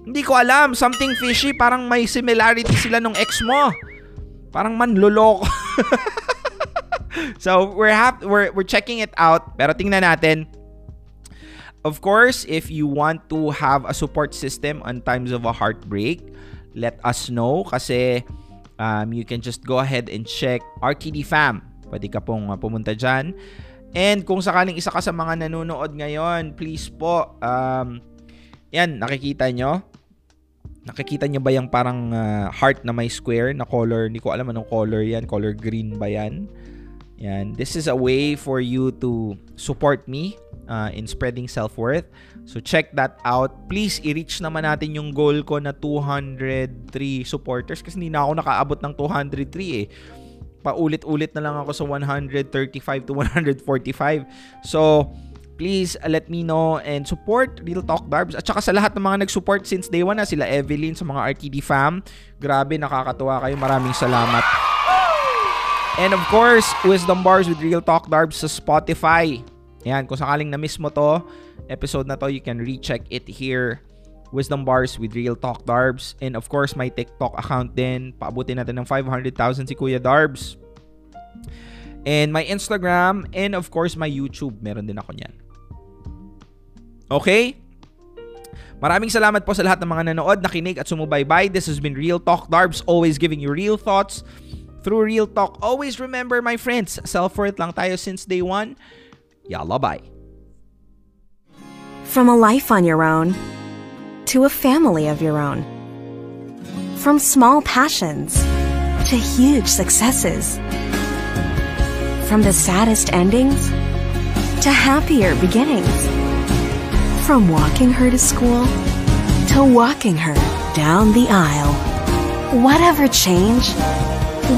hindi ko alam. Something fishy. Parang may similarity sila nung ex mo. Parang manloloko. <laughs> so, we're, hap- we're, we're checking it out. Pero tingnan natin Of course, if you want to have a support system on times of a heartbreak, let us know kasi um, you can just go ahead and check RTD Fam. Pwede ka pong uh, pumunta dyan. And kung sakaling isa ka sa mga nanonood ngayon, please po, um, yan, nakikita nyo? Nakikita nyo ba yung parang uh, heart na may square na color? Hindi ko alam anong color yan. Color green ba yan? Yan. This is a way for you to support me uh, in spreading self-worth. So check that out. Please i-reach naman natin yung goal ko na 203 supporters kasi hindi na ako nakaabot ng 203 eh. Paulit-ulit na lang ako sa 135 to 145. So please let me know and support Real Talk Darbs. At saka sa lahat ng mga nag-support since day one na sila Evelyn sa mga RTD fam. Grabe, nakakatuwa kayo. Maraming salamat. And of course, Wisdom Bars with Real Talk Darbs sa Spotify. Ayan, kung sakaling na-miss mo to, episode na to, you can recheck it here. Wisdom Bars with Real Talk Darbs. And of course, my TikTok account din. Paabutin natin ng 500,000 si Kuya Darbs. And my Instagram. And of course, my YouTube. Meron din ako niyan. Okay? Maraming salamat po sa lahat ng mga nanood, nakinig at sumubaybay. This has been Real Talk Darbs, always giving you real thoughts through real talk. Always remember, my friends, self-worth lang tayo since day one. Yalla bye. From a life on your own to a family of your own. From small passions to huge successes. From the saddest endings to happier beginnings. From walking her to school to walking her down the aisle. Whatever change,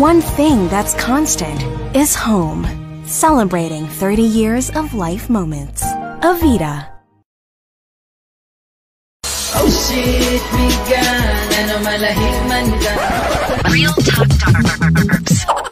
one thing that's constant is home. Celebrating 30 years of life moments. Avita. Oh shit, bigan, ano malahig man ka. Real Talk Darbs.